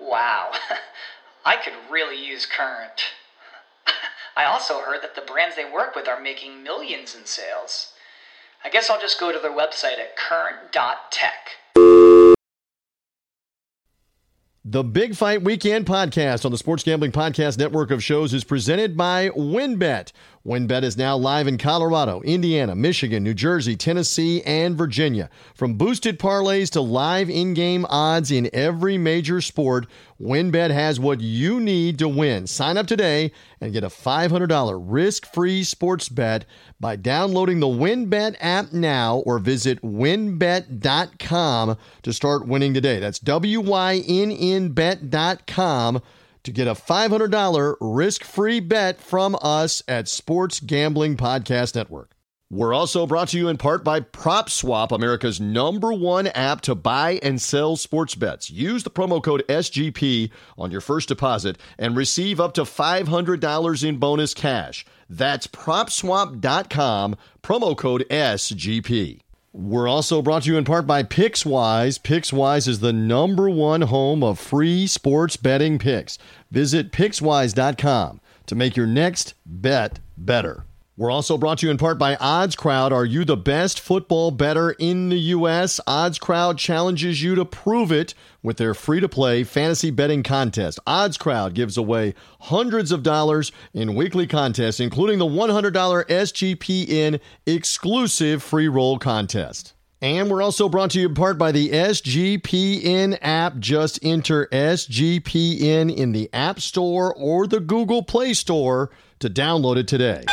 Wow, I could really use Current. I also heard that the brands they work with are making millions in sales. I guess I'll just go to their website at current.tech. The Big Fight Weekend podcast on the Sports Gambling Podcast Network of shows is presented by WynnBET. WynnBET is now live in Colorado, Indiana, Michigan, New Jersey, Tennessee, and Virginia. From boosted parlays to live in game odds in every major sport, WynnBET has what you need to win. Sign up today and get a $500 risk free sports bet by downloading the WynnBET app now or visit wynnbet.com to start winning today. That's W Y N N bet.com to get a $500 risk free bet from us at Sports Gambling Podcast Network. We're also brought to you in part by PropSwap, America's number one app to buy and sell sports bets. Use the promo code SGP on your first deposit and receive up to $500 in bonus cash. That's propswap.com, promo code SGP. We're also brought to you in part by PicksWise. PicksWise is the number one home of free sports betting picks. Visit PicksWise.com to make your next bet better. We're also brought to you in part by Odds Crowd. Are you the best football better in the U.S.? Odds Crowd challenges you to prove it with their free to play fantasy betting contest. Odds Crowd gives away hundreds of dollars in weekly contests, including the $100 SGPN exclusive free roll contest. And we're also brought to you in part by the SGPN app. Just enter SGPN in the App Store or the Google Play Store to download it today.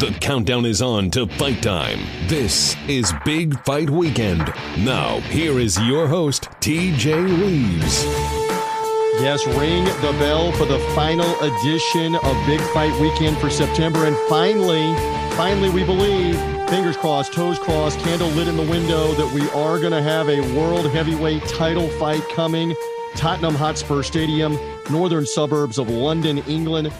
The countdown is on to fight time. This is Big Fight Weekend. Now, here is your host, TJ Reeves. Yes, ring the bell for the final edition of Big Fight Weekend for September. And finally, finally, we believe, fingers crossed, toes crossed, candle lit in the window, that we are going to have a world heavyweight title fight coming. Tottenham Hotspur Stadium, northern suburbs of London, England.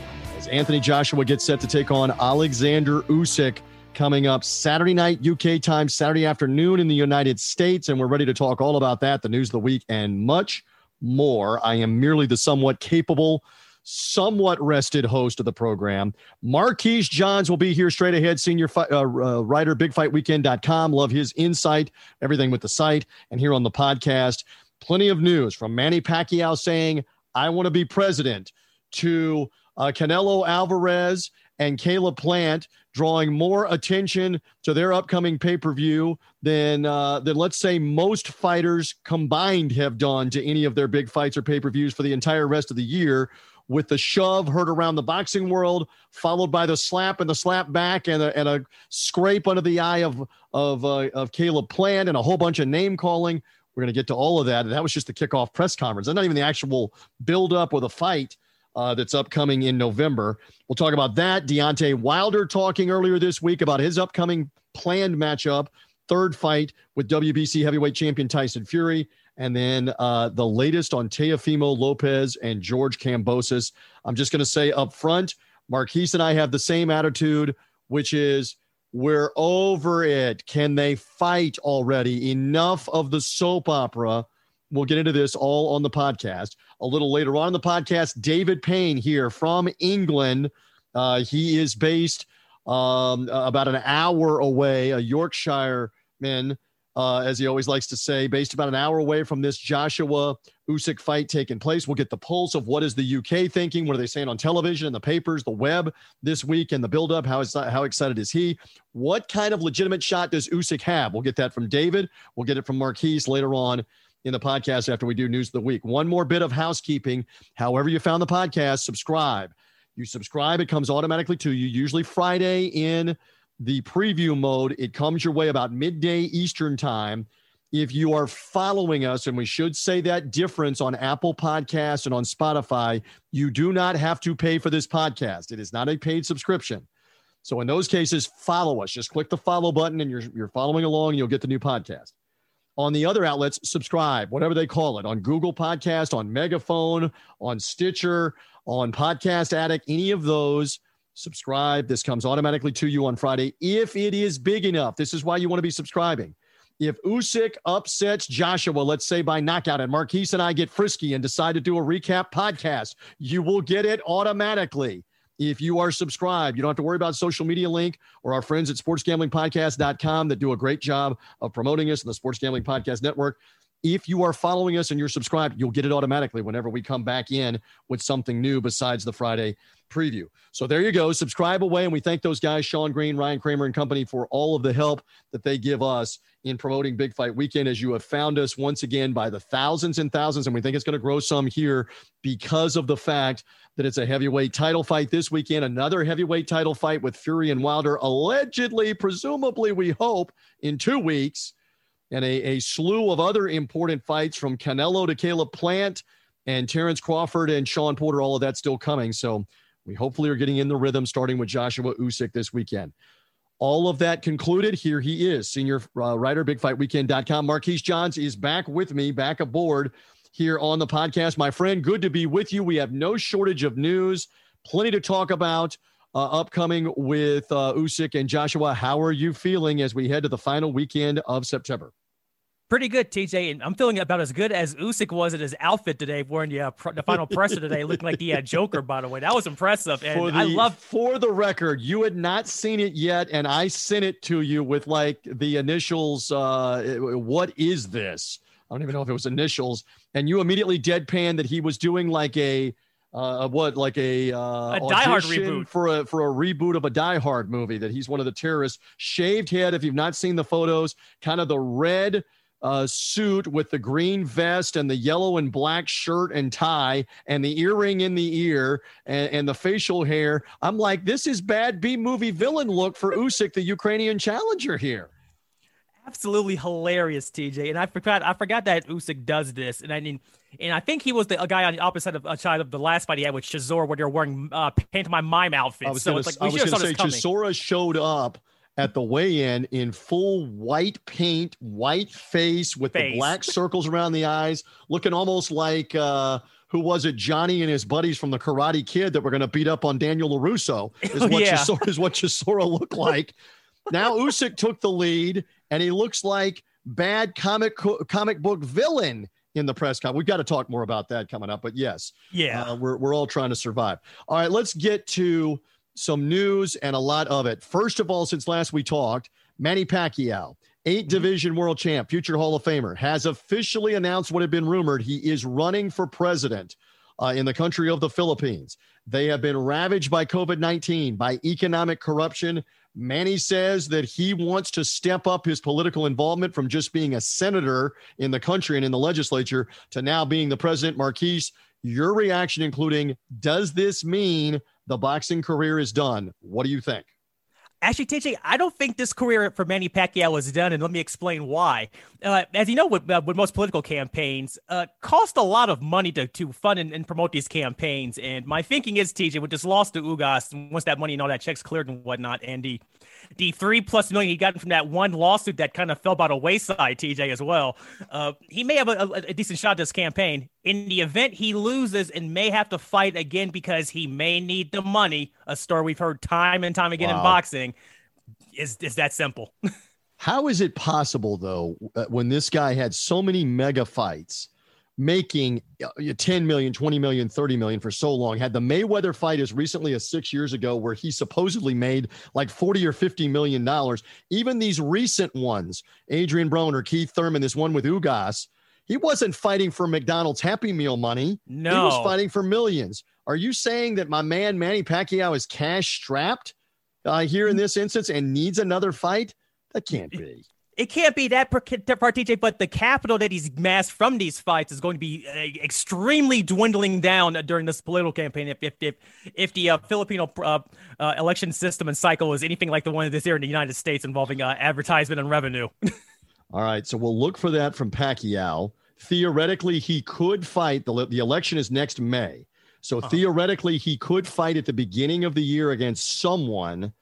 Anthony Joshua gets set to take on Alexander Usyk coming up Saturday night UK time, Saturday afternoon in the United States. And we're ready to talk all about that, the news of the week, and much more. I am merely the somewhat capable, somewhat rested host of the program. Marquise Johns will be here straight ahead, senior fi- uh, uh, writer, bigfightweekend.com. Love his insight, everything with the site, and here on the podcast. Plenty of news from Manny Pacquiao saying, I want to be president, to uh, Canelo Alvarez and Caleb Plant drawing more attention to their upcoming pay per view than uh, than let's say most fighters combined have done to any of their big fights or pay per views for the entire rest of the year. With the shove heard around the boxing world, followed by the slap and the slap back, and a, and a scrape under the eye of of uh, of Caleb Plant, and a whole bunch of name calling. We're going to get to all of that. And that was just the kickoff press conference. and not even the actual build up or the fight uh, that's upcoming in November. We'll talk about that. Deontay Wilder talking earlier this week about his upcoming planned matchup, third fight with WBC heavyweight champion Tyson Fury. And then uh, the latest on Teofimo Lopez and George Kambosos. I'm just going to say up front, Marquise and I have the same attitude, which is we're over it. Can they fight already? Enough of the soap opera. We'll get into this all on the podcast a little later on in the podcast. David Payne here from England. Uh, he is based um, about an hour away, a Yorkshire man, uh, as he always likes to say, based about an hour away from this Joshua Usyk fight taking place. We'll get the pulse of what is the UK thinking, what are they saying on television and the papers, the web this week, and the buildup. How is how excited is he? What kind of legitimate shot does Usyk have? We'll get that from David. We'll get it from Marquise later on in the podcast after we do news of the week. One more bit of housekeeping. However, you found the podcast, subscribe. You subscribe, it comes automatically to you, usually Friday in the preview mode. It comes your way about midday Eastern time. if you are following us, and we should say that difference on Apple Podcasts and on Spotify, you do not have to pay for this podcast. It is not a paid subscription. So in those cases, follow us. Just click the follow button and you're, you're following along and you'll get the new podcast. On the other outlets, subscribe, whatever they call it, on Google Podcast, on Megaphone, on Stitcher, on Podcast Addict, any of those, subscribe. This comes automatically to you on Friday if it is big enough. This is why you want to be subscribing. If Usyk upsets Joshua, let's say by knockout, and Marquise and I get frisky and decide to do a recap podcast, you will get it automatically if you are subscribed. You don't have to worry about social media link or our friends at sportsgamblingpodcast.com that do a great job of promoting us in the Sports Gambling Podcast Network. If you are following us and you're subscribed, you'll get it automatically whenever we come back in with something new besides the Friday preview. So there you go. Subscribe away. And we thank those guys, Sean Green, Ryan Kramer, and company, for all of the help that they give us in promoting Big Fight Weekend as you have found us once again by the thousands and thousands. And we think it's going to grow some here because of the fact that it's a heavyweight title fight this weekend. Another heavyweight title fight with Fury and Wilder, allegedly, presumably, we hope, in two weeks. And a, a slew of other important fights from Canelo to Caleb Plant and Terence Crawford and Shawn Porter, all of that still coming. So we hopefully are getting in the rhythm starting with Joshua Usyk this weekend. All of that concluded. Here he is, senior uh, writer, bigfightweekend.com. Marquise Johns is back with me, back aboard here on the podcast. My friend, good to be with you. We have no shortage of news, plenty to talk about uh, upcoming with uh, Usyk and Joshua. How are you feeling as we head to the final weekend of September? Pretty good, TJ. And I'm feeling about as good as Usyk was in his outfit today, wearing the, uh, pr- the final presser today, looking like he had Joker, by the way. That was impressive. And the, I love. For the record, you had not seen it yet, and I sent it to you with like the initials. Uh, what is this? I don't even know if it was initials. And you immediately deadpan that he was doing like a. Uh, what like a uh, a Die Hard reboot for a for a reboot of a Die Hard movie that he's one of the terrorists. Shaved head. If you've not seen the photos, kind of the red uh, suit with the green vest and the yellow and black shirt and tie and the earring in the ear and, and the facial hair. I'm like, this is bad B movie villain look for Usyk, the Ukrainian challenger here. Absolutely hilarious, TJ. And I forgot, I forgot that Usyk does this. And I mean, and I think he was the a guy on the opposite of, uh, side of the last fight he had with Chisora, where they're wearing uh, paint my mime outfits. So it's like we should have say Chisora showed up at the weigh-in in full white paint, white face with face. the black circles around the eyes, looking almost like uh, who was it? Johnny and his buddies from the Karate Kid that were going to beat up on Daniel LaRusso is what yeah. Chisora, is what Chisora looked like. now Usyk took the lead, and he looks like bad comic comic book villain in the press conference. We've got to talk more about that coming up, but yes, yeah, uh, we're we're all trying to survive. All right, let's get to some news and a lot of it. First of all, since last we talked, Manny Pacquiao, 8 mm-hmm. division world champ, future Hall of Famer, has officially announced what had been rumored. He is running for president uh, in the country of the Philippines. They have been ravaged by COVID 19, by economic corruption. Manny says that he wants to step up his political involvement from just being a senator in the country and in the legislature to now being the president. Marquise, your reaction, including, does this mean the boxing career is done. What do you think? Actually, TJ, I don't think this career for Manny Pacquiao is done, and let me explain why. Uh, as you know, with, uh, with most political campaigns, uh, cost a lot of money to, to fund and, and, promote these campaigns. And my thinking is, TJ, with this loss to Ugas, once that money and all that checks cleared and whatnot, and the the three plus million he got from that one lawsuit that kind of fell by the wayside, TJ, as well. Uh, he may have a, a, decent shot this campaign. In the event he loses and may have to fight again because he may need the money, a story we've heard time and time again wow. in boxing, is, is that simple. How is it possible, though, uh, when this guy had so many mega fights? Making uh, 10 million, 20 million, 30 million for so long. Had the Mayweather fight as recently as six years ago, where he supposedly made like 40 or 50 million dollars. Even these recent ones, Adrian Broner, Keith Thurman, this one with Ugas, he wasn't fighting for McDonald's Happy Meal money. No. He was fighting for millions. Are you saying that my man Manny Pacquiao is cash strapped uh, here in this instance and needs another fight? That can't be it can't be that part, TJ, but the capital that he's massed from these fights is going to be uh, extremely dwindling down during this political campaign. If if if, if the uh, Filipino uh, uh election system and cycle is anything like the one that's here in the United States involving uh, advertisement and revenue. All right, so we'll look for that from Pacquiao. Theoretically, he could fight. The, the election is next May. So uh-huh. theoretically, he could fight at the beginning of the year against someone,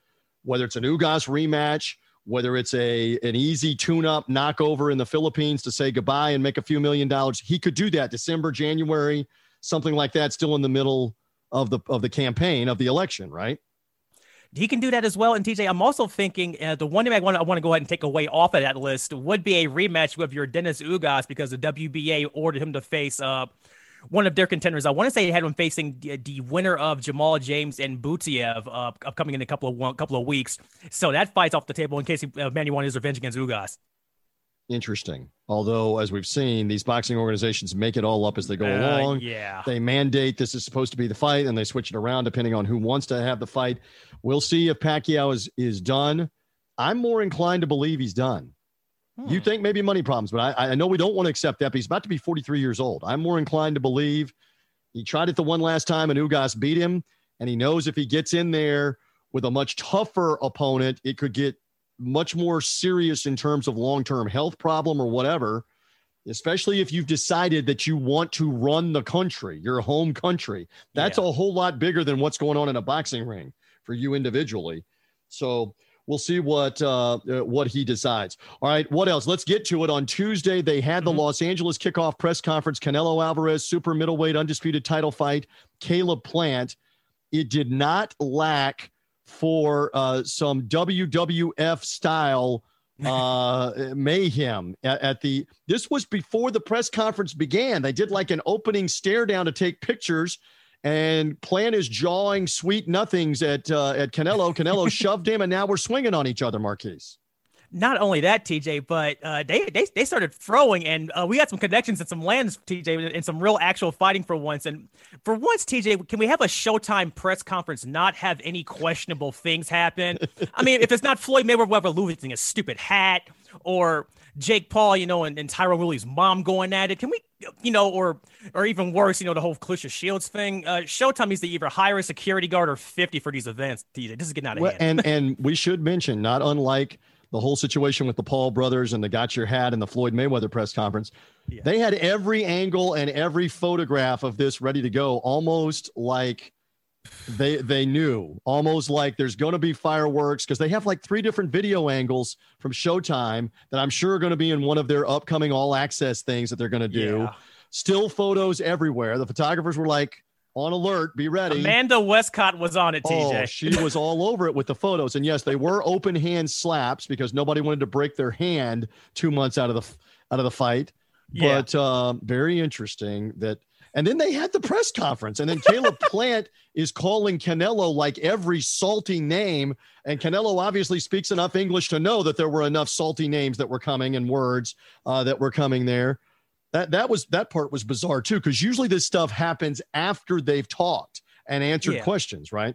whether it's an Ugas rematch, whether it's a an easy tune-up knockover in the Philippines to say goodbye and make a few million dollars. He could do that December, January, something like that, still in the middle of the of the campaign of the election, right? he can do that as well. And TJ, I'm also thinking uh, the one thing I want I want to go ahead and take away off of that list would be a rematch with Yordenis Ugas because the WBA ordered him to face uh, one of their contenders. I want to say they had him facing the, the winner of Jamal James and Butaev uh, upcoming in a couple of one, couple of weeks. So that fight's off the table in case he, uh, Manny wanted his revenge against Ugas. Interesting. Although, as we've seen, these boxing organizations make it all up as they go uh, along. Yeah. They mandate this is supposed to be the fight, and they switch it around depending on who wants to have the fight. We'll see if Pacquiao is is done. I'm more inclined to believe he's done. Hmm. You think maybe money problems, but I, I know we don't want to accept that. But he's about to be 43 years old. I'm more inclined to believe he tried it the one last time, and Ugas beat him, and he knows if he gets in there with a much tougher opponent, it could get much more serious in terms of long term health problem or whatever, especially if you've decided that you want to run the country, your home country. That's yeah. a whole lot bigger than what's going on in a boxing ring for you individually. So we'll see what uh, uh, what he decides. All right, what else? Let's get to it. On Tuesday, they had the mm-hmm. Los Angeles kickoff press conference. Canelo Alvarez, super middleweight, undisputed title fight. Caleb Plant. It did not lack for uh, some WWF style uh, mayhem at, at, the. This was before the press conference began. They did like an opening stare down to take pictures. And Plant is jawing sweet nothings at uh, at Canelo. Canelo shoved him, and now we're swinging on each other, Marquise not only that, TJ, but uh, they, they they started throwing, and uh, we had some connections and some lands, TJ, and some real actual fighting for once. And for once, TJ, can we have a Showtime press conference not have any questionable things happen? I mean, if it's not Floyd Mayweather losing a stupid hat or Jake Paul, you know, and, and Tyron Woodley's mom going at it, can we, you know, or or even worse, you know, the whole Claressa Shields thing? Uh, Showtime needs to either hire a security guard or fifty for these events. This is getting out of well, hand. and and we should mention, not unlike the whole situation with the Paul brothers and the got your hat and the Floyd Mayweather press conference. Yeah. They had every angle and every photograph of this ready to go, almost like they they knew, almost like there's going to be fireworks because they have like three different video angles from Showtime that I'm sure are going to be in one of their upcoming all access things that they're going to do. Yeah. Still photos everywhere. The photographers were like, on alert. Be ready. Amanda Westcott was on it, TJ. Oh, she was all over it with the photos. And yes, they were open hand slaps because nobody wanted to break their hand two months out of the out of the fight. Yeah. But um, very interesting that. And then they had the press conference, and then Caleb Plant is calling Canelo like every salty name. And Canelo obviously speaks enough English to know that there were enough salty names that were coming and words uh, that were coming there that that was that part was bizarre too because usually this stuff happens after they've talked and answered yeah. questions right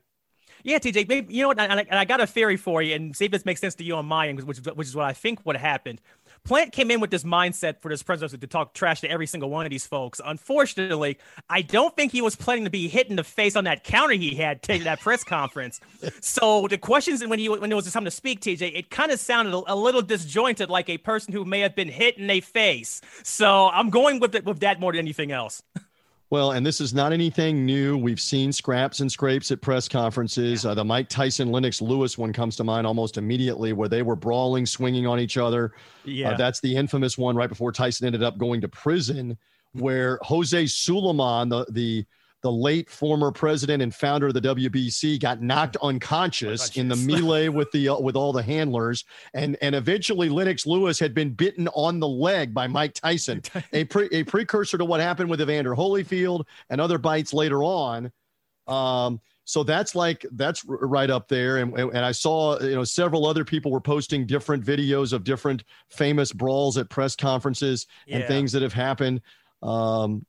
yeah, TJ, maybe you know what, and I, and I, got a theory for you, and see if this makes sense to you on my end, which, which is what I think would happened. Plant came in with this mindset for this presidency to talk trash to every single one of these folks. Unfortunately, I don't think he was planning to be hit in the face on that counter he had taking that press conference. So the questions when he when it was time to speak, TJ, it kind of sounded a, a, little disjointed, like a person who may have been hit in a face. So I'm going with it with that more than anything else. Well, and this is not anything new. We've seen scraps and scrapes at press conferences. Yeah. Uh, the Mike Tyson, Lennox Lewis one comes to mind almost immediately, where they were brawling, swinging on each other. Yeah, uh, that's the infamous one right before Tyson ended up going to prison, where Jose Sulaiman, the the the late former president and founder of the WBC, got knocked unconscious in the melee with the uh, with all the handlers, and and eventually Lennox Lewis had been bitten on the leg by Mike Tyson, a pre, a precursor to what happened with Evander Holyfield and other bites later on. Um, so that's like that's right up there, and and I saw you know several other people were posting different videos of different famous brawls at press conferences yeah. and things that have happened. Um,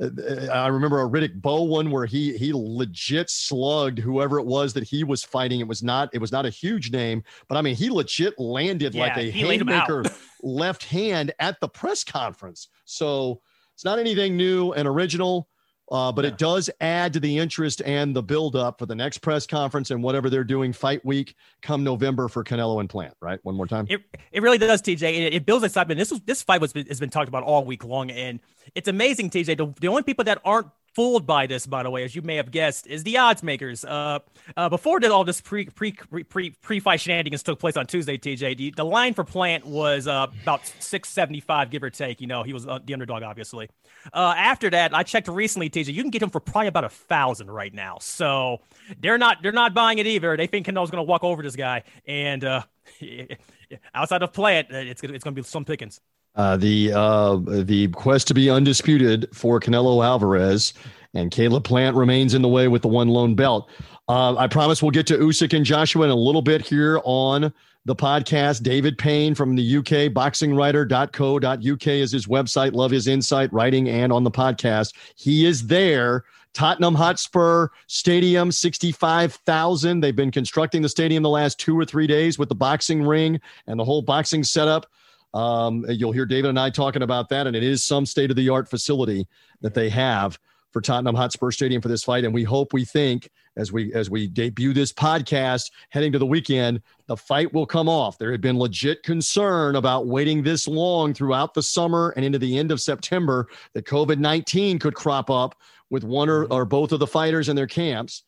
I remember a Riddick Bowe one where he he legit slugged whoever it was that he was fighting. It was not it was not a huge name, but I mean he legit landed yeah, like a haymaker left hand at the press conference. So it's not anything new and original. Uh, but Yeah. it does add to the interest and the buildup for the next press conference and whatever they're doing fight week come November for Canelo and Plant, right? One more time. It it really does, TJ. It, it builds excitement. This was this fight was has been talked about all week long, and it's amazing, TJ. The, the only people that aren't fooled by this, by the way, as you may have guessed, is the odds makers. Uh, uh, before all this pre pre pre pre fight shenanigans took place on Tuesday, TJ. The, the line for Plant was uh, about six seventy five, give or take. You know, he was uh, the underdog, obviously. Uh, after that, I checked recently, TJ. You can get him for probably about a thousand right now. So they're not they're not buying it either. They think Canelo's going to walk over this guy, and uh, outside of Plant, it's gonna, it's going to be some pickings. Uh, the uh, the quest to be undisputed for Canelo Alvarez and Caleb Plant remains in the way with the one lone belt. Uh, I promise we'll get to Usyk and Joshua in a little bit here on the podcast. David Payne from the UK, boxingwriter.co.uk is his website. Love his insight, writing, and on the podcast. He is there. Tottenham Hotspur Stadium, 65,000. They've been constructing the stadium the last two or three days with the boxing ring and the whole boxing setup. Um, you'll hear David and I talking about that, and it is some state of the art facility that they have for Tottenham Hotspur Stadium for this fight. And we hope, we think, as we as we debut this podcast heading to the weekend, the fight will come off. There had been legit concern about waiting this long throughout the summer and into the end of September that COVID nineteen could crop up with one or, or both of the fighters in their camps.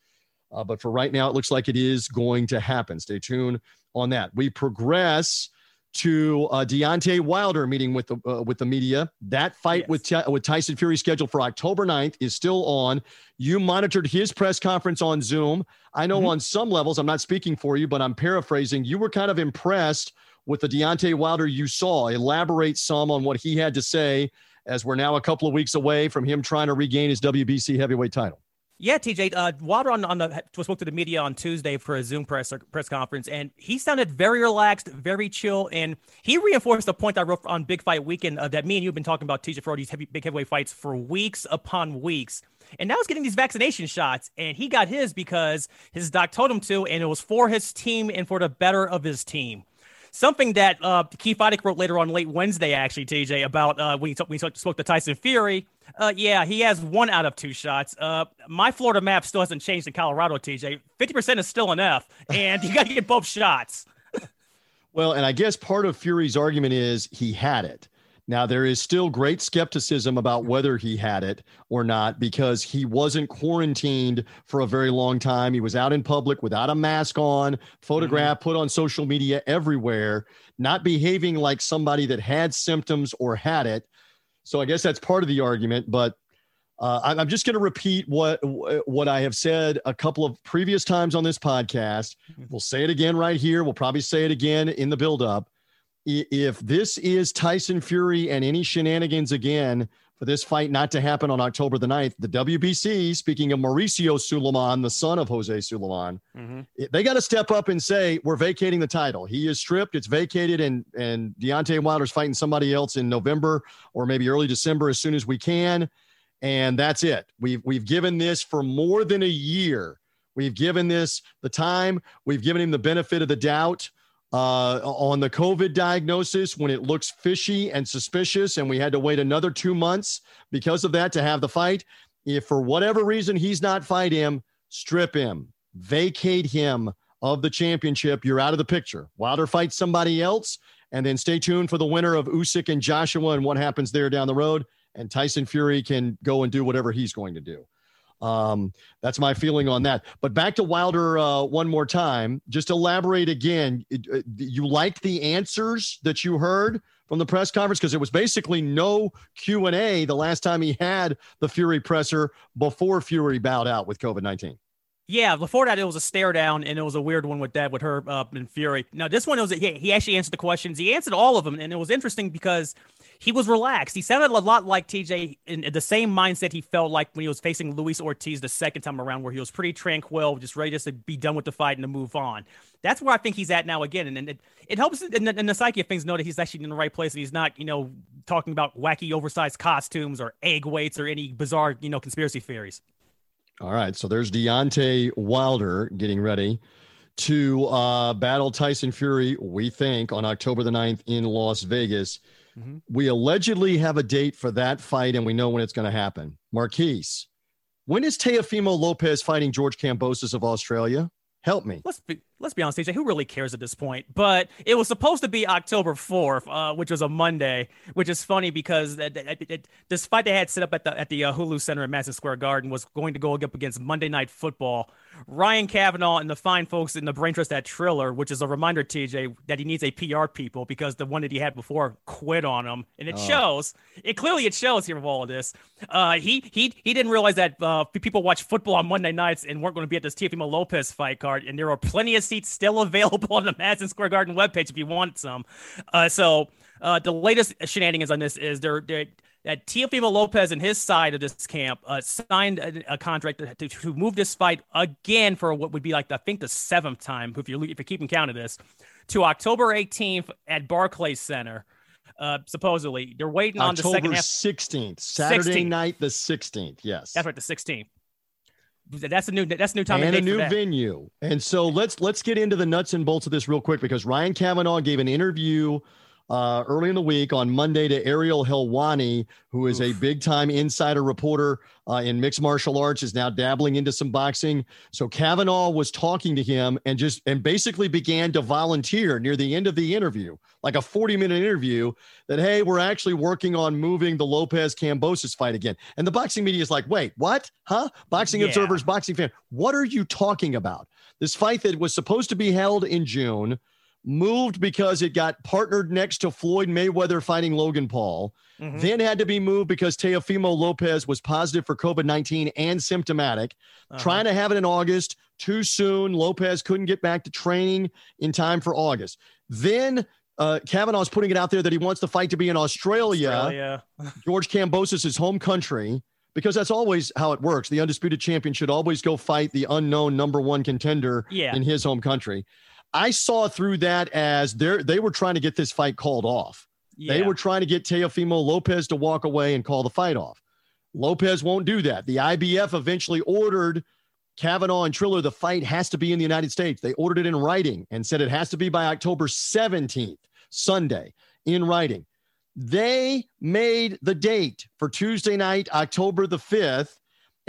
Uh, but for right now, it looks like it is going to happen. Stay tuned on that. We progress to uh, Deontay Wilder meeting with the uh, with the media. That fight Yes. with Ty- with Tyson Fury scheduled for October 9th is still on. You monitored his press conference on Zoom. I know Mhm. on some levels, I'm not speaking for you, but I'm paraphrasing. You were kind of impressed with the Deontay Wilder you saw. Elaborate some on what he had to say as we're now a couple of weeks away from him trying to regain his WBC heavyweight title. Yeah, TJ. Uh, Wilder on on the spoke to the media on Tuesday for a Zoom press press conference, and he sounded very relaxed, very chill, and he reinforced the point I wrote on Big Fight Weekend uh, that me and you've been talking about TJ for all these heavy, big heavyweight fights for weeks upon weeks, and now he's getting these vaccination shots, and he got his because his doc told him to, and it was for his team and for the better of his team. Something that uh, Keith Idec wrote later on late Wednesday, actually, TJ, about uh, when he, talk, when he spoke to Tyson Fury. Uh, yeah, he has one out of two shots. Uh, my Florida map still hasn't changed in Colorado, TJ. 50% is still enough, and you got to get both shots. Well, and I guess part of Fury's argument is he had it. Now, there is still great skepticism about whether he had it or not because he wasn't quarantined for a very long time. He was out in public without a mask on, photographed, put on social media everywhere, not behaving like somebody that had symptoms or had it. So I guess that's part of the argument. But uh, I'm just going to repeat what what I have said a couple of previous times on this podcast. We'll say it again right here. We'll probably say it again in the buildup. If this is Tyson Fury and any shenanigans again for this fight not to happen on October the 9th, the WBC, speaking of Mauricio Sulaiman, the son of Jose Sulaiman, it- they got to step up and say, we're vacating the title. He is stripped, it's vacated, and, and Deontay Wilder's fighting somebody else in November or maybe early December as soon as we can. And that's it. We've, we've given this for more than a year. We've given this the time, we've given him the benefit of the doubt uh, on the COVID diagnosis when it looks fishy and suspicious, and we had to wait another two months because of that to have the fight. If for whatever reason he's not fight him, strip him, vacate him of the championship. You're out of the picture. Wilder fights somebody else, and then stay tuned for the winner of Usyk and Joshua and what happens there down the road. And Tyson Fury can go and do whatever he's going to do. Um, that's my feeling on that. But back to Wilder uh, one more time. Just elaborate again. Uh, You like the answers that you heard from the press conference because it was basically no Q and A the last time he had the Fury presser before Fury bowed out with COVID nineteen. Yeah, before that it was a stare down, and it was a weird one with that with her uh, and Fury. Now this one it was he, he actually answered the questions. He answered all of them, and it was interesting because he was relaxed. He sounded a lot like TJ in the same mindset he felt like when he was facing Luis Ortiz the second time around, where he was pretty tranquil, just ready just to be done with the fight and to move on. That's where I think he's at now again, and, and it, it helps in the, in the psyche of things know that he's actually in the right place. And he's not, you know, talking about wacky, oversized costumes or egg weights or any bizarre, you know, conspiracy theories. All right, so there's Deontay Wilder getting ready to uh, battle Tyson Fury. We think on October the 9th in Las Vegas. Mhm. We allegedly have a date for that fight, and we know when it's going to happen. Marquise, When is Teofimo Lopez fighting George Kambosos of Australia? Help me. Let's be let's be honest, TJ. Who really cares at this point? But it was supposed to be October fourth, uh, which was a Monday, which is funny because it, it, it, this fight they had set up at the at the uh, Hulu Center in Madison Square Garden was going to go up against Monday Night Football. Ryan Kavanaugh and the fine folks in the brain trust at Triller, which is a reminder, TJ, that he needs a PR people because the one that he had before quit on him, and it oh. shows. It clearly it shows here with all of this. Uh, he he he didn't realize that uh, people watch football on Monday nights and weren't going to be at this Teofimo Lopez fight card, and there are plenty of seats still available on the Madison Square Garden webpage if you want some. Uh, so uh, the latest shenanigans on this is they're, they're that Teofimo Lopez and his side of this camp uh, signed a, a contract to, to, move this fight again for what would be like I think the seventh time if you're if you're keeping count of this to October 18th at Barclays Center. Uh, supposedly they're waiting October on the second half. 16th, Saturday 16th. night, the 16th. Yes, that's right, the 16th. That's a new. That's a new time and a new venue. And so let's let's get into the nuts and bolts of this real quick because Ryan Kavanaugh gave an interview uh, early in the week on Monday to Ariel Helwani, who is Oof. a big time insider reporter uh, in mixed martial arts, is now dabbling into some boxing. So Kavanaugh was talking to him and just and basically began to volunteer near the end of the interview, like a 40 minute interview, that hey, we're actually working on moving the Lopez Kambosos fight again. And the boxing media is like, wait, what? Huh? Boxing yeah. observers, boxing fan, what are you talking about? This fight that was supposed to be held in June moved because it got partnered next to Floyd Mayweather fighting Logan Paul, mm-hmm. then had to be moved because Teofimo Lopez was positive for COVID 19 and symptomatic. Uh-huh. Trying to have it in August, too soon. Lopez couldn't get back to training in time for August. Then uh, Kavanaugh's putting it out there that he wants the fight to be in Australia, Australia. George Kambosos' home country. Because that's always how it works. The undisputed champion should always go fight the unknown number one contender yeah. in his home country. I saw through that as they they were trying to get this fight called off. Yeah. They were trying to get Teofimo Lopez to walk away and call the fight off. Lopez won't do that. The IBF eventually ordered Kavanaugh and Triller, the fight has to be in the United States. They ordered it in writing and said it has to be by October 17th, Sunday, in writing. They made the date for Tuesday night, October the 5th.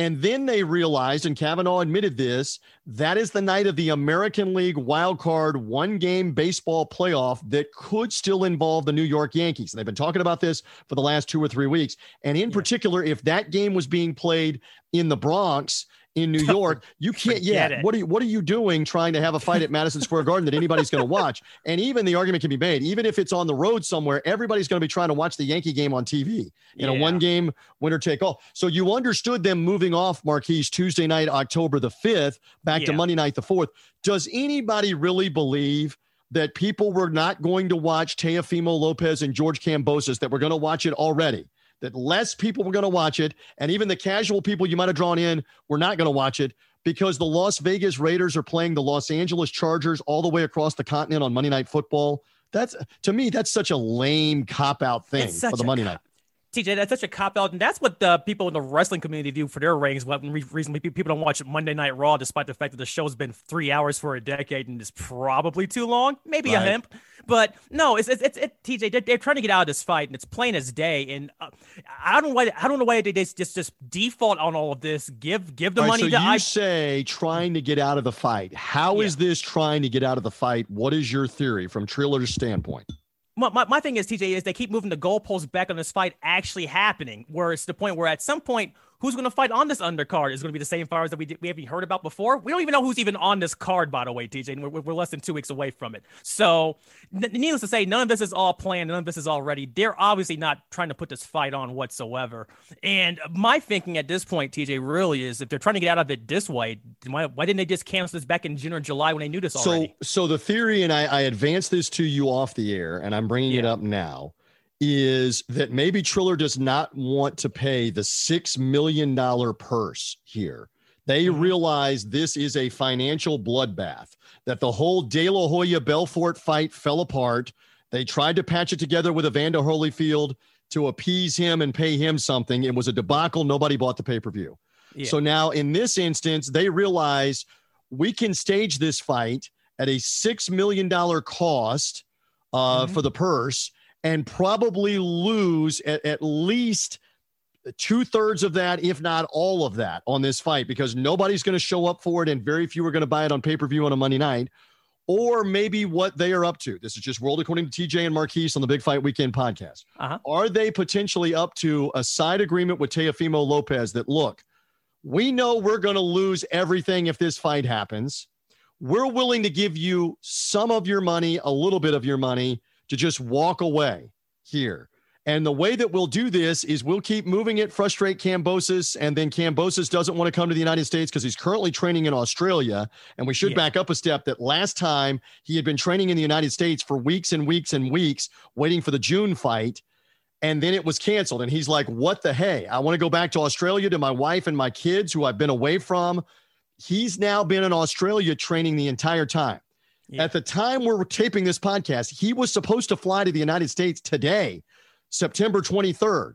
And then they realized, and Kavanaugh admitted this, that is the night of the American League wild card one game baseball playoff that could still involve the New York Yankees. And They've been talking about this for the last two or three weeks. And in yeah. particular, if that game was being played in the Bronx, in New York. You can't. Yeah. It. What are you What are you doing trying to have a fight at Madison Square Garden that anybody's going to watch? And even the argument can be made, even if it's on the road somewhere, everybody's going to be trying to watch the Yankee game on TV in yeah. a one game winner take all. So you understood them moving off Marquise Tuesday night, October the fifth, back yeah. to Monday night the fourth. Does anybody really believe? That people were not going to watch Teofimo Lopez and George Kambosos, that we're going to watch it already that less people were going to watch it. And even the casual people you might have drawn in were not going to watch it because the Las Vegas Raiders are playing the Los Angeles Chargers all the way across the continent on Monday Night Football. That's to me, that's such a lame cop out thing for the Monday night. TJ, that's such a cop out, and that's what the people in the wrestling community do for their ratings. What recently people don't watch Monday Night Raw, despite the fact that the show's been three hours for a decade and is probably too long. Maybe right. a hemp, but no, it's it's, it's it, TJ. They're, they're, trying to get out of this fight, and it's plain as day. And uh, I don't know why I don't know why they just just just default on all of this. Give give the right, money. So to you I- say trying to get out of the fight. How yeah. is this trying to get out of the fight? What is your theory from Triller's standpoint? My, my, my thing is TJ is they keep moving the goalposts back on this fight actually happening, where it's the point where at some point who's going to fight on this undercard is going to be the same fighters that we, we haven't heard about before. We don't even know who's even on this card, by the way, TJ, and we're, we're less than two weeks away from it. So, n- needless to say, none of this is all planned. None of this is all ready. They're obviously not trying to put this fight on whatsoever. And my thinking at this point, TJ, really is if they're trying to get out of it this way, why, why didn't they just cancel this back in June or July when they knew this already? So, so the theory, and I, I advanced this to you off the air, and I'm bringing yeah. it up now is that maybe Triller does not want to pay the $6 million purse here. They mm-hmm. realize this is a financial bloodbath, that the whole De La Hoya Belfort fight fell apart. They tried to patch it together with Evander Holyfield to appease him and pay him something. It was a debacle. Nobody bought the pay per view. Yeah. So now, in this instance, they realize we can stage this fight at a $6 million cost uh, mm-hmm. for the purse and probably lose at, at least two thirds of that, if not all of that, on this fight because nobody's going to show up for it and very few are going to buy it on pay per view on a Monday night. Or maybe what they are up to. This is just World According to TJ and Marquise on the Big Fight Weekend podcast. Uh-huh. Are they potentially up to a side agreement with Teofimo Lopez that, look, we know we're going to lose everything if this fight happens. We're willing to give you some of your money, a little bit of your money to just walk away here. And the way that we'll do this is we'll keep moving it, frustrate Kambosos, and then Kambosos doesn't want to come to the United States because he's currently training in Australia. And we should Yeah. back up a step that last time he had been training in the United States for weeks and weeks and weeks, waiting for the June fight. And then it was canceled. And he's like, What the hey? I want to go back to Australia to my wife and my kids who I've been away from. He's now been in Australia training the entire time. Yeah. At the time we're taping this podcast, he was supposed to fly to the United States today, September 23rd.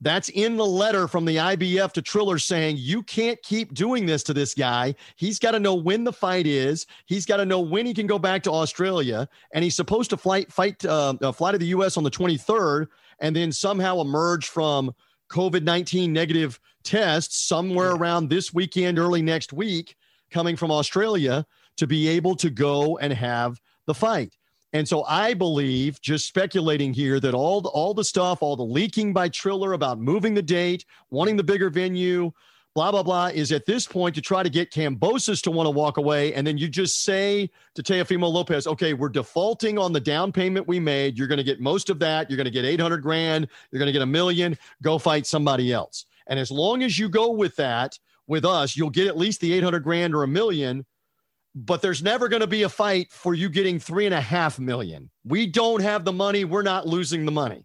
That's in the letter from the IBF to Triller saying you can't keep doing this to this guy. He's got to know when the fight is. He's got to know when he can go back to Australia, and he's supposed to flight fight uh, uh, fly to the U.S. on the 23rd, and then somehow emerge from COVID 19 negative tests somewhere around this weekend, early next week, coming from Australia to be able to go and have the fight. And so I believe, just speculating here, that all the, all the stuff, all the leaking by Triller about moving the date, wanting the bigger venue, blah blah blah, is at this point to try to get Kambosos to want to walk away, and then you just say to Teofimo Lopez, "Okay, we're defaulting on the down payment we made. You're going to get most of that. You're going to get 800 grand. You're going to get a million. Go fight somebody else." And as long as you go with that with us, you'll get at least the 800 grand or a million but there's never going to be a fight for you getting three and a half million. We don't have the money. We're not losing the money.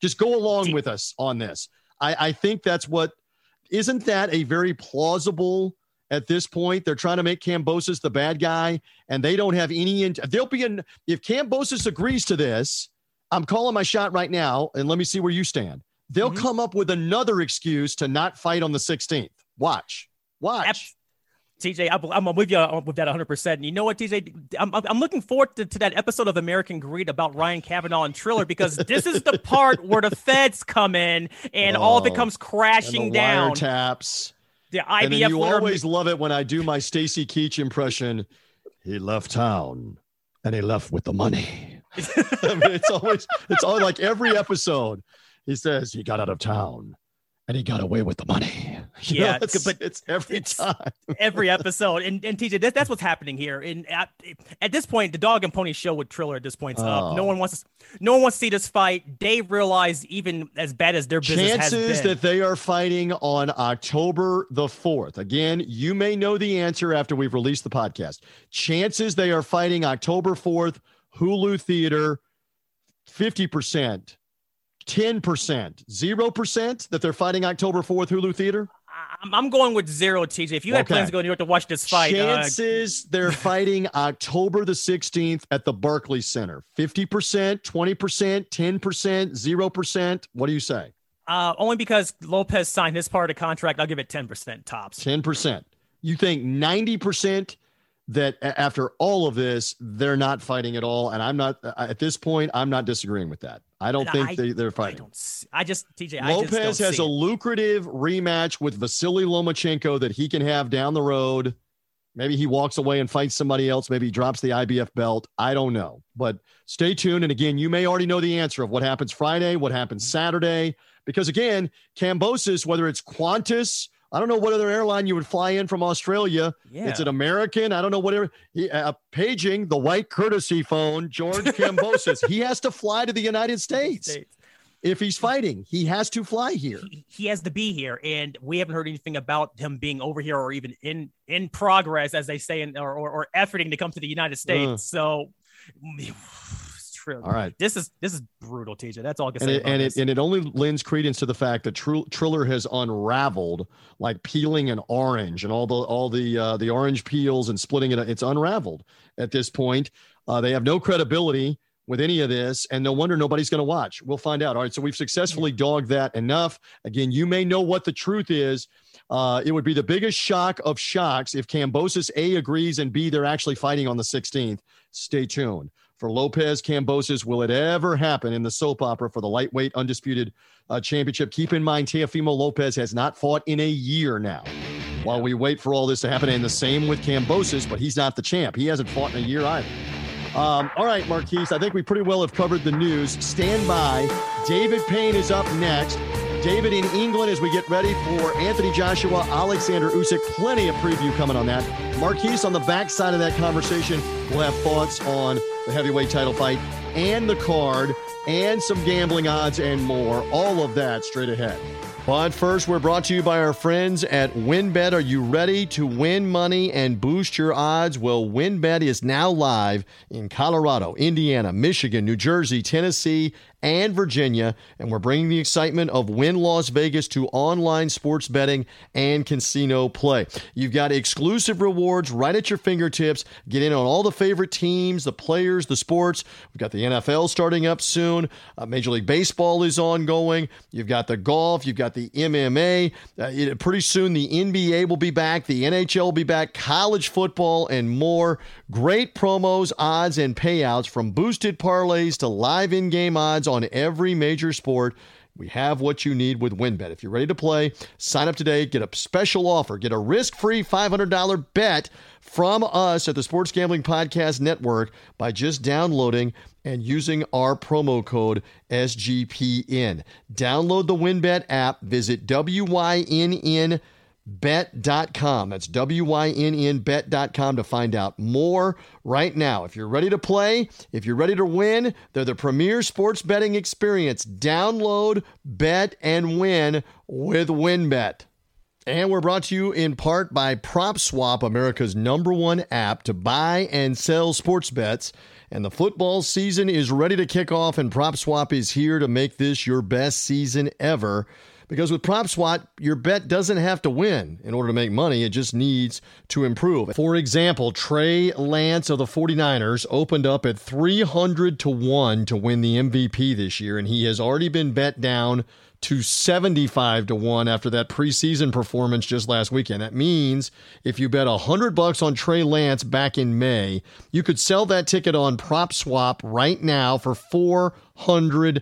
Just go along with us on this. I, I think that's what isn't that a very plausible at this point? They're trying to make Kambosos the bad guy, and they don't have any. In, they'll be in if Kambosos agrees to this. I'm calling my shot right now, and let me see where you stand. They'll Mhm. come up with another excuse to not fight on the 16th. Watch, watch. TJ, I'm, I'm with you uh, on- with that 100%. And you know what, TJ? I'm, I'm looking forward to, to that episode of American Greed about Ryan Kavanaugh and Triller because this is the part where the feds come in and all of it Oh, comes and crashing the down. wiretaps. The and then you winner- always love it when I do my Stacy Keach impression. He left town and he left with the money. I mean, it's always it's all like every episode. He says he got out of town and he got away with the money. You know, Yeah, it's, but it's every it's- time. every episode. And, and TJ, that, that's what's happening here. And at, at this point, the dog and pony show with Triller at this point is up. No Oh. one wants to, no one wants to see this fight. They realize even as bad as their business has Chances that they are fighting on October the 4th. Again, you may know the answer after we've released the podcast. Chances they are fighting October 4th, Hulu Theater, 50%, 10%, 0% that they're fighting October 4th, Hulu Theater. I'm, I'm going with zero, TJ. If you had Okay. plans to go to New York to watch this fight, uh, Chances they're fighting October the 16th at the Barclays Center. 50%, 20%, 10%, 0%. What do you say? uh, only because Lopez signed his part of the contract, I'll give it 10% tops. 10%. You think 90% that after all of this, they're not fighting at all. And I'm not, uh, at this point, I'm not disagreeing with that. I don't And think I- they, they're I fighting. don't. See, I just TJ. I just Lopez don't has a it. lucrative rematch with Vasily Lomachenko that he can have down the road. Maybe he walks away and fights somebody else. Maybe he drops the IBF belt. I don't know. But stay tuned. And again, you may already know the answer of what happens Friday, what happens Saturday. Because again, Kambosos, whether it's Qantas, I don't know what other airline you would fly in from Australia. Yeah. It's an American. I don't know whatever. He, uh, paging the white courtesy phone, George Kambosos. he has to fly to the United States States. if he's fighting. He has to fly here. He, he has to be here, and we haven't heard anything about him being over here or even in in progress, as they say, in, or, or or efforting to come to the United States. Uh. So, true. All right. This is this is brutal, TJ. That's all I can And say. it, and, this. it, and it only lends credence to the fact that Tr- Triller has unraveled like peeling an orange and all the all the uh, the orange peels and splitting it. It's unraveled at this point. Uh, they have no credibility with any of this, and no wonder nobody's going to watch. We'll find out. All right, so we've successfully dogged that enough. Again, you may know what the truth is. Uh, it would be the biggest shock of shocks if Kambosos A agrees and B they're actually fighting on the 16th. Stay tuned. For Lopez Kambosos. Will it ever happen in the soap opera for the lightweight undisputed uh, championship? Keep in mind, Teofimo Lopez has not fought in a year now. While we wait for all this to happen, and the same with Kambosos, but he's not the champ. He hasn't fought in a year either. Um, all right, Marquise, I think we pretty well have covered the news. Stand by. David Payne is up next. David in England as we get ready for Anthony Joshua, Alexander Usyk. Plenty of preview coming on that. Marquise on the backside of that conversation will have thoughts on the heavyweight title fight and the card and some gambling odds and more. All of that straight ahead. But first, we're brought to you by our friends at WynnBET. Are you ready to win money and boost your odds? Well, WynnBET is now live in Colorado, Indiana, Michigan, New Jersey, Tennessee, and Virginia, and we're bringing the excitement of Wynn Las Vegas to online sports betting and casino play. You've got exclusive rewards right at your fingertips. Get in on all the favorite teams, the players, the sports. We've got the NFL starting up soon. Uh, Major League Baseball is ongoing. You've got the golf. You've got the MMA. Uh, it, pretty soon, the NBA will be back. The NHL will be back. College football and more. Great promos, odds, and payouts from boosted parlays to live in-game odds on every major sport. We have what you need with WynnBET. If you're ready to play, sign up today, get a special offer, get a risk-free $500 bet from us at the Sports Gambling Podcast Network by just downloading and using our promo code SGPN. Download the WynnBET app, visit WYNN bet.com. That's W Y N N bet.com to find out more right now. If you're ready to play, if you're ready to win, they're the premier sports betting experience. Download, bet, and win with WynnBET. And we're brought to you in part by PropSwap, America's number one app to buy and sell sports bets. And the football season is ready to kick off, and PropSwap is here to make this your best season ever. Because with PropSwap, your bet doesn't have to win in order to make money. It just needs to improve. For example, Trey Lance of the 49ers opened up at 300 to 1 to win the MVP this year, and he has already been bet down to 75 to 1 after that preseason performance just last weekend. That means if you bet 100 bucks on Trey Lance back in May, you could sell that ticket on PropSwap right now for $400, a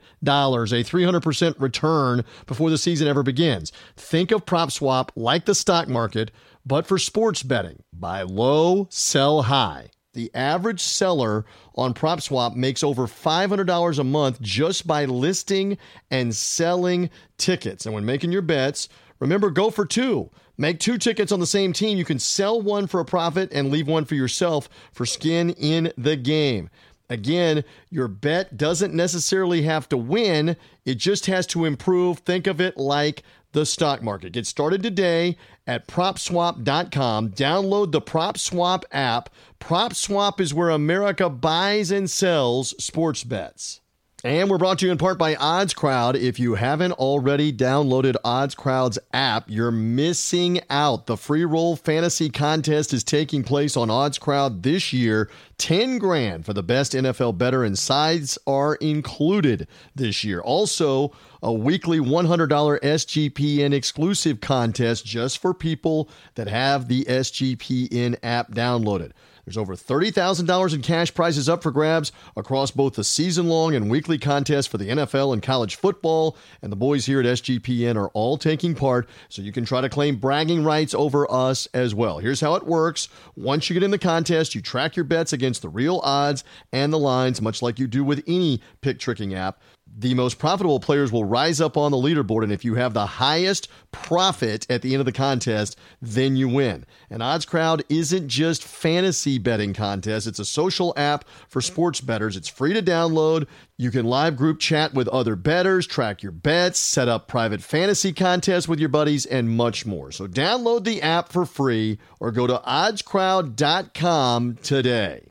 300% return before the season ever begins. Think of PropSwap like the stock market, but for sports betting. Buy low, sell high. The average seller on PropSwap makes over $500 a month just by listing and selling tickets. And when making your bets, remember go for two. Make two tickets on the same team. You can sell one for a profit and leave one for yourself for skin in the game. Again, your bet doesn't necessarily have to win, it just has to improve. Think of it like the stock market. Get started today at propswap.com. Download the PropSwap app. PropSwap is where America buys and sells sports bets. And we're brought to you in part by Odds Crowd. If you haven't already downloaded Odds Crowd's app, you're missing out. The free roll fantasy contest is taking place on Odds Crowd this year. 10 grand for the best NFL better and sides are included this year. Also, a weekly $100 SGPN exclusive contest just for people that have the SGPN app downloaded. There's over $30,000 in cash prizes up for grabs across both the season long and weekly contests for the NFL and college football. And the boys here at SGPN are all taking part, so you can try to claim bragging rights over us as well. Here's how it works once you get in the contest, you track your bets against the real odds and the lines, much like you do with any pick tricking app the most profitable players will rise up on the leaderboard. And if you have the highest profit at the end of the contest, then you win. And Odds Crowd isn't just fantasy betting contest, it's a social app for sports bettors. It's free to download. You can live group chat with other bettors, track your bets, set up private fantasy contests with your buddies, and much more. So download the app for free or go to oddscrowd.com today.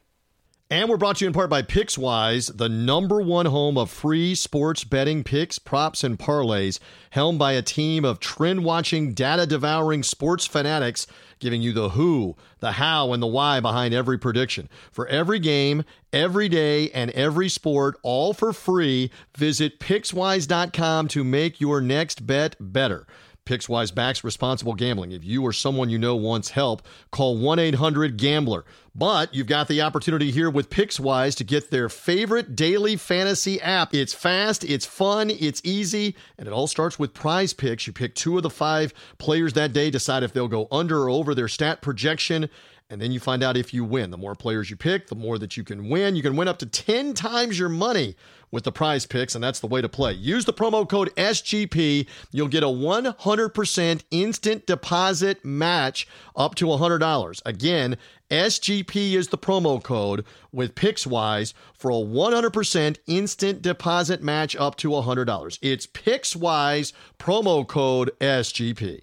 And we're brought to you in part by PicksWise, the number one home of free sports betting picks, props, and parlays, helmed by a team of trend watching, data devouring sports fanatics, giving you the who, the how, and the why behind every prediction. For every game, every day, and every sport, all for free, visit PicksWise.com to make your next bet better. Pickswise backs responsible gambling. If you or someone you know wants help, call 1 800 Gambler. But you've got the opportunity here with Pickswise to get their favorite daily fantasy app. It's fast, it's fun, it's easy, and it all starts with prize picks. You pick two of the five players that day, decide if they'll go under or over their stat projection and then you find out if you win. The more players you pick, the more that you can win. You can win up to 10 times your money with the prize picks, and that's the way to play. Use the promo code SGP. You'll get a 100% instant deposit match up to $100. Again, SGP is the promo code with Pickswise for a 100% instant deposit match up to $100. It's Pickswise promo code SGP.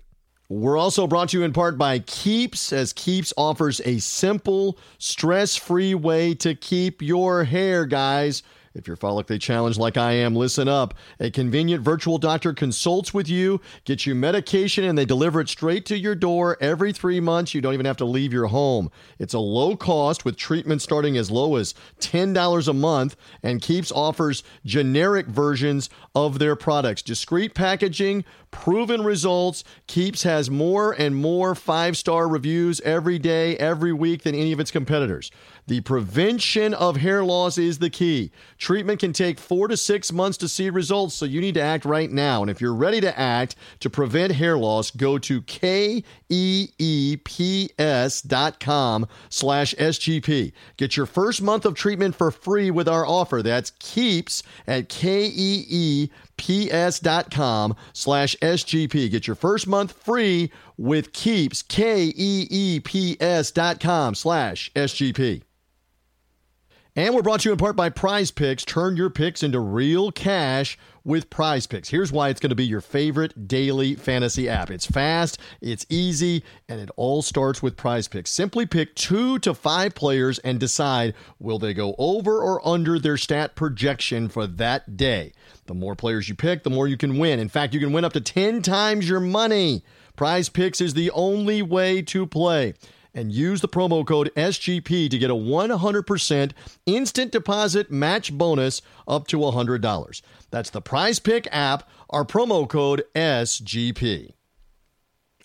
We're also brought to you in part by Keeps, as Keeps offers a simple, stress free way to keep your hair, guys. If you're follically challenged like I am, listen up. A convenient virtual doctor consults with you, gets you medication, and they deliver it straight to your door every three months. You don't even have to leave your home. It's a low cost with treatment starting as low as $10 a month, and Keeps offers generic versions of their products. Discreet packaging, proven results. Keeps has more and more five star reviews every day, every week than any of its competitors. The prevention of hair loss is the key. Treatment can take four to six months to see results, so you need to act right now. And if you're ready to act to prevent hair loss, go to keeps.com slash SGP. Get your first month of treatment for free with our offer. That's keeps at K-E-E-P-S.com slash SGP. Get your first month free with keeps, K-E-E-P-S dot com slash SGP. And we're brought to you in part by Prize Picks. Turn your picks into real cash with Prize Picks. Here's why it's going to be your favorite daily fantasy app. It's fast, it's easy, and it all starts with Prize Picks. Simply pick two to five players and decide will they go over or under their stat projection for that day. The more players you pick, the more you can win. In fact, you can win up to 10 times your money. Prize Picks is the only way to play and use the promo code SGP to get a 100% instant deposit match bonus up to $100. That's the Prize Pick app, our promo code SGP.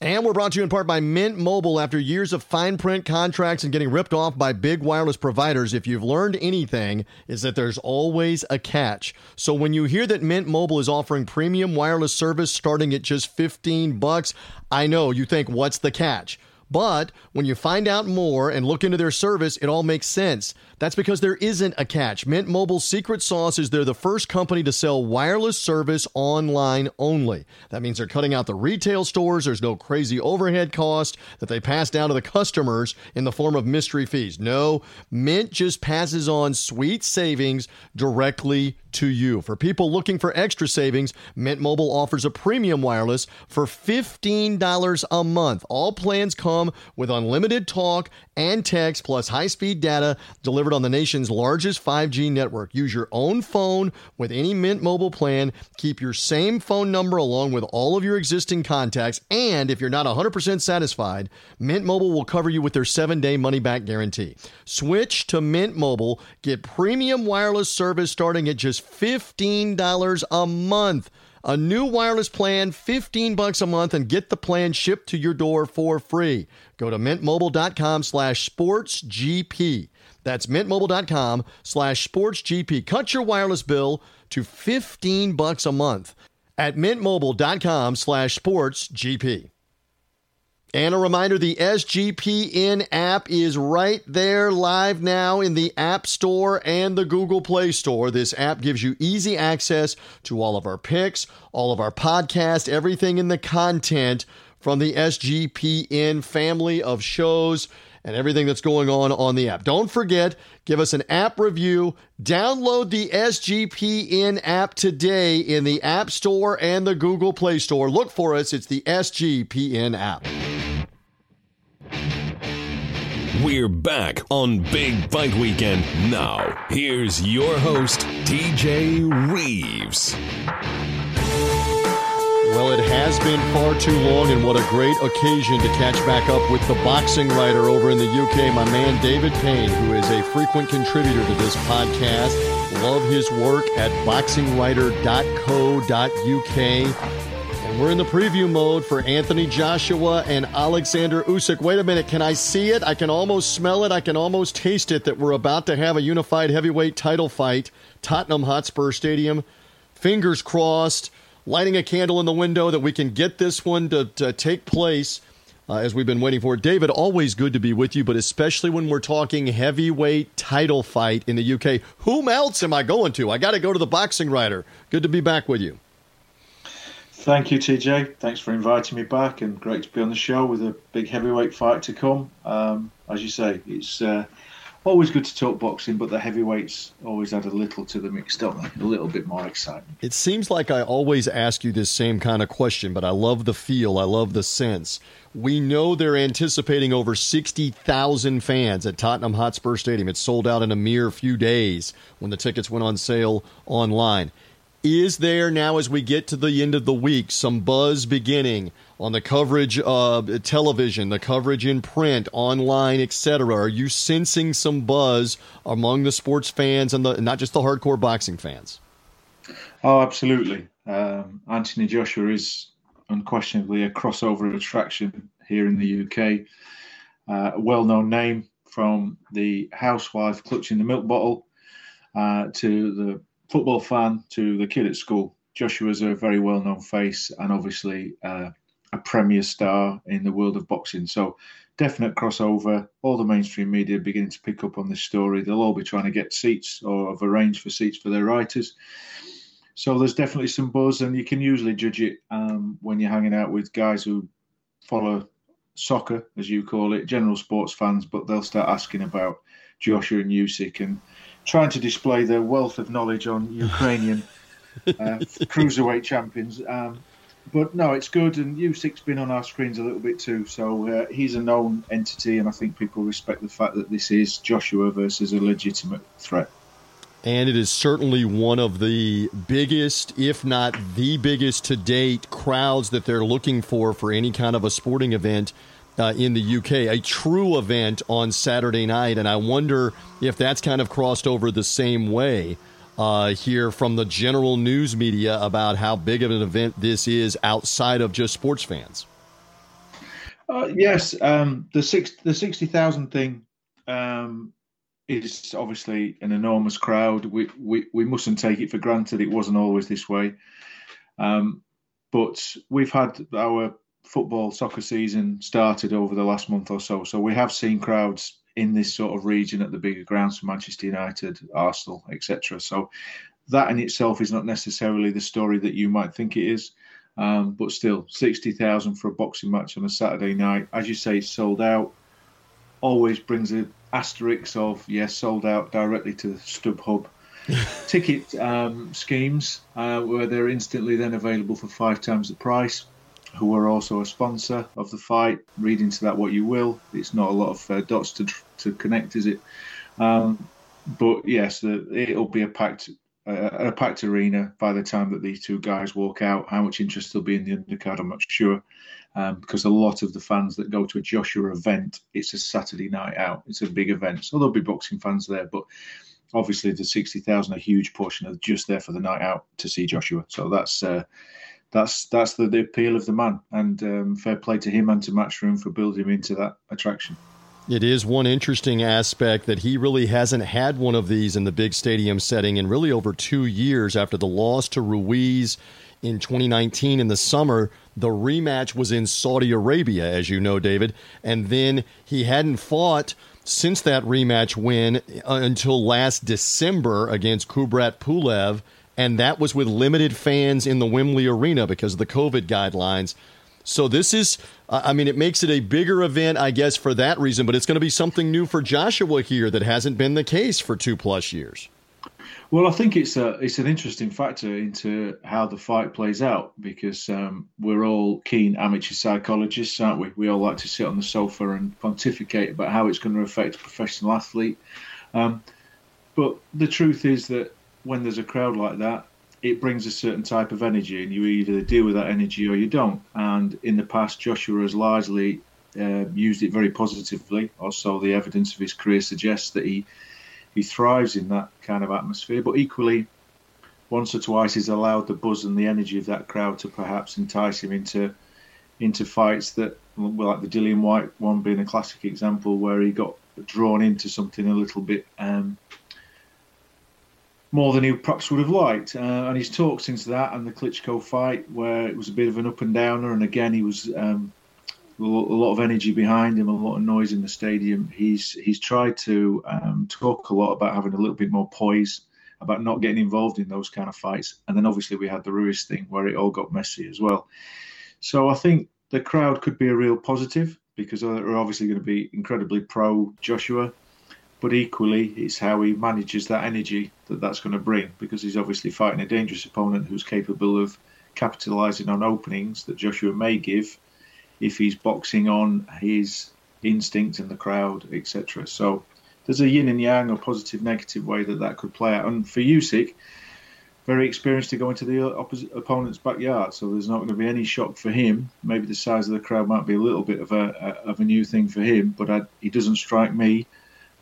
And we're brought to you in part by Mint Mobile. After years of fine print contracts and getting ripped off by big wireless providers, if you've learned anything, is that there's always a catch. So when you hear that Mint Mobile is offering premium wireless service starting at just 15 bucks, I know you think, what's the catch? But when you find out more and look into their service, it all makes sense. That's because there isn't a catch. Mint Mobile's secret sauce is they're the first company to sell wireless service online only. That means they're cutting out the retail stores. There's no crazy overhead cost that they pass down to the customers in the form of mystery fees. No, Mint just passes on sweet savings directly to you. For people looking for extra savings, Mint Mobile offers a premium wireless for $15 a month. All plans come with unlimited talk and text plus high speed data delivered on the nation's largest 5G network. Use your own phone with any Mint Mobile plan. Keep your same phone number along with all of your existing contacts. And if you're not 100% satisfied, Mint Mobile will cover you with their seven day money back guarantee. Switch to Mint Mobile. Get premium wireless service starting at just $15 a month. A new wireless plan, 15 bucks a month, and get the plan shipped to your door for free. Go to mintmobile.com slash sportsgp. That's mintmobile.com slash sportsgp. Cut your wireless bill to 15 bucks a month at mintmobile.com slash sportsgp. And a reminder the SGPN app is right there live now in the App Store and the Google Play Store. This app gives you easy access to all of our picks, all of our podcasts, everything in the content from the SGPN family of shows and everything that's going on on the app. Don't forget, give us an app review. Download the SGPN app today in the App Store and the Google Play Store. Look for us, it's the SGPN app. We're back on Big Fight Weekend. Now, here's your host, TJ Reeves. Well, it has been far too long, and what a great occasion to catch back up with the boxing writer over in the UK, my man David Payne, who is a frequent contributor to this podcast. Love his work at boxingwriter.co.uk. And we're in the preview mode for Anthony Joshua and Alexander Usyk. Wait a minute, can I see it? I can almost smell it. I can almost taste it that we're about to have a unified heavyweight title fight. Tottenham Hotspur Stadium. Fingers crossed. Lighting a candle in the window that we can get this one to, to take place uh, as we've been waiting for. David, always good to be with you, but especially when we're talking heavyweight title fight in the UK. Whom else am I going to? I got to go to the boxing writer. Good to be back with you. Thank you, TJ. Thanks for inviting me back, and great to be on the show with a big heavyweight fight to come. Um, as you say, it's uh, always good to talk boxing, but the heavyweights always add a little to the mix, don't they? A little bit more excitement. It seems like I always ask you this same kind of question, but I love the feel, I love the sense. We know they're anticipating over 60,000 fans at Tottenham Hotspur Stadium. It sold out in a mere few days when the tickets went on sale online. Is there now, as we get to the end of the week, some buzz beginning on the coverage of television, the coverage in print, online, etc.? Are you sensing some buzz among the sports fans and the not just the hardcore boxing fans? Oh, absolutely. Um, Anthony Joshua is unquestionably a crossover attraction here in the UK. Uh, a well-known name from the housewife clutching the milk bottle uh, to the football fan to the kid at school. Joshua's a very well-known face and obviously uh, a premier star in the world of boxing. So definite crossover. All the mainstream media beginning to pick up on this story. They'll all be trying to get seats or have arranged for seats for their writers. So there's definitely some buzz, and you can usually judge it um, when you're hanging out with guys who follow soccer, as you call it, general sports fans. But they'll start asking about Joshua and Usyk and trying to display their wealth of knowledge on Ukrainian uh, cruiserweight champions. Um, but no, it's good, and Usyk's been on our screens a little bit too. So uh, he's a known entity, and I think people respect the fact that this is Joshua versus a legitimate threat. And it is certainly one of the biggest, if not the biggest to date, crowds that they're looking for for any kind of a sporting event uh, in the UK. A true event on Saturday night. And I wonder if that's kind of crossed over the same way uh, here from the general news media about how big of an event this is outside of just sports fans. Uh, yes, um, the six the sixty thousand thing um, is obviously an enormous crowd. We, we, we mustn't take it for granted. It wasn't always this way. Um, but we've had our football soccer season started over the last month or so. So we have seen crowds in this sort of region at the bigger grounds for Manchester United, Arsenal, etc. So that in itself is not necessarily the story that you might think it is. Um, but still, 60,000 for a boxing match on a Saturday night. As you say, sold out. Always brings a asterisk of yes, sold out directly to StubHub ticket um, schemes uh, where they're instantly then available for five times the price. Who are also a sponsor of the fight. Read into that what you will. It's not a lot of uh, dots to to connect, is it? Um, but yes, it'll be a packed uh, a packed arena by the time that these two guys walk out. How much interest there'll be in the undercard, I'm not sure um, because a lot of the fans that go to a Joshua event, it's a Saturday night out. It's a big event, so there'll be boxing fans there, but obviously the 60,000 a huge portion are just there for the night out to see Joshua. So that's uh, that's that's the, the, appeal of the man, and um, fair play to him and to Matchroom for building him into that attraction. It is one interesting aspect that he really hasn't had one of these in the big stadium setting in really over two years after the loss to Ruiz in 2019 in the summer. The rematch was in Saudi Arabia, as you know, David. And then he hadn't fought since that rematch win uh, until last December against Kubrat Pulev. And that was with limited fans in the Wembley Arena because of the COVID guidelines. So this is, I mean, it makes it a bigger event, I guess, for that reason, but it's going to be something new for Joshua here that hasn't been the case for two plus years. Well, I think it's a it's an interesting factor into how the fight plays out because um, we're all keen amateur psychologists, aren't we? We all like to sit on the sofa and pontificate about how it's going to affect a professional athlete. Um, but the truth is that when there's a crowd like that, it brings a certain type of energy, and you either deal with that energy or you don't. And in the past, Joshua has largely uh, used it very positively. Also, the evidence of his career suggests that he he thrives in that kind of atmosphere. But equally, once or twice he's allowed the buzz and the energy of that crowd to perhaps entice him into into fights that, well, like the Dillian Whyte one being a classic example, where he got drawn into something a little bit um, more than he perhaps would have liked. Uh, and he's talked since that and the Klitschko fight, where it was a bit of an up and downer, and again he was um, a lot of energy behind him, a lot of noise in the stadium. He's he's tried to um, talk a lot about having a little bit more poise, about not getting involved in those kind of fights. And then obviously we had the Ruiz thing where it all got messy as well. So I think the crowd could be a real positive because they're obviously going to be incredibly pro Joshua, but equally it's how he manages that energy that that's going to bring because he's obviously fighting a dangerous opponent who's capable of capitalizing on openings that Joshua may give if he's boxing on his instinct in the crowd, etc. So there's a yin and yang, a positive, negative way that that could play out. And for Usyk, very experienced to go into the opposite opponent's backyard, so there's not going to be any shock for him. Maybe the size of the crowd might be a little bit of a, a of a new thing for him, but I, he doesn't strike me,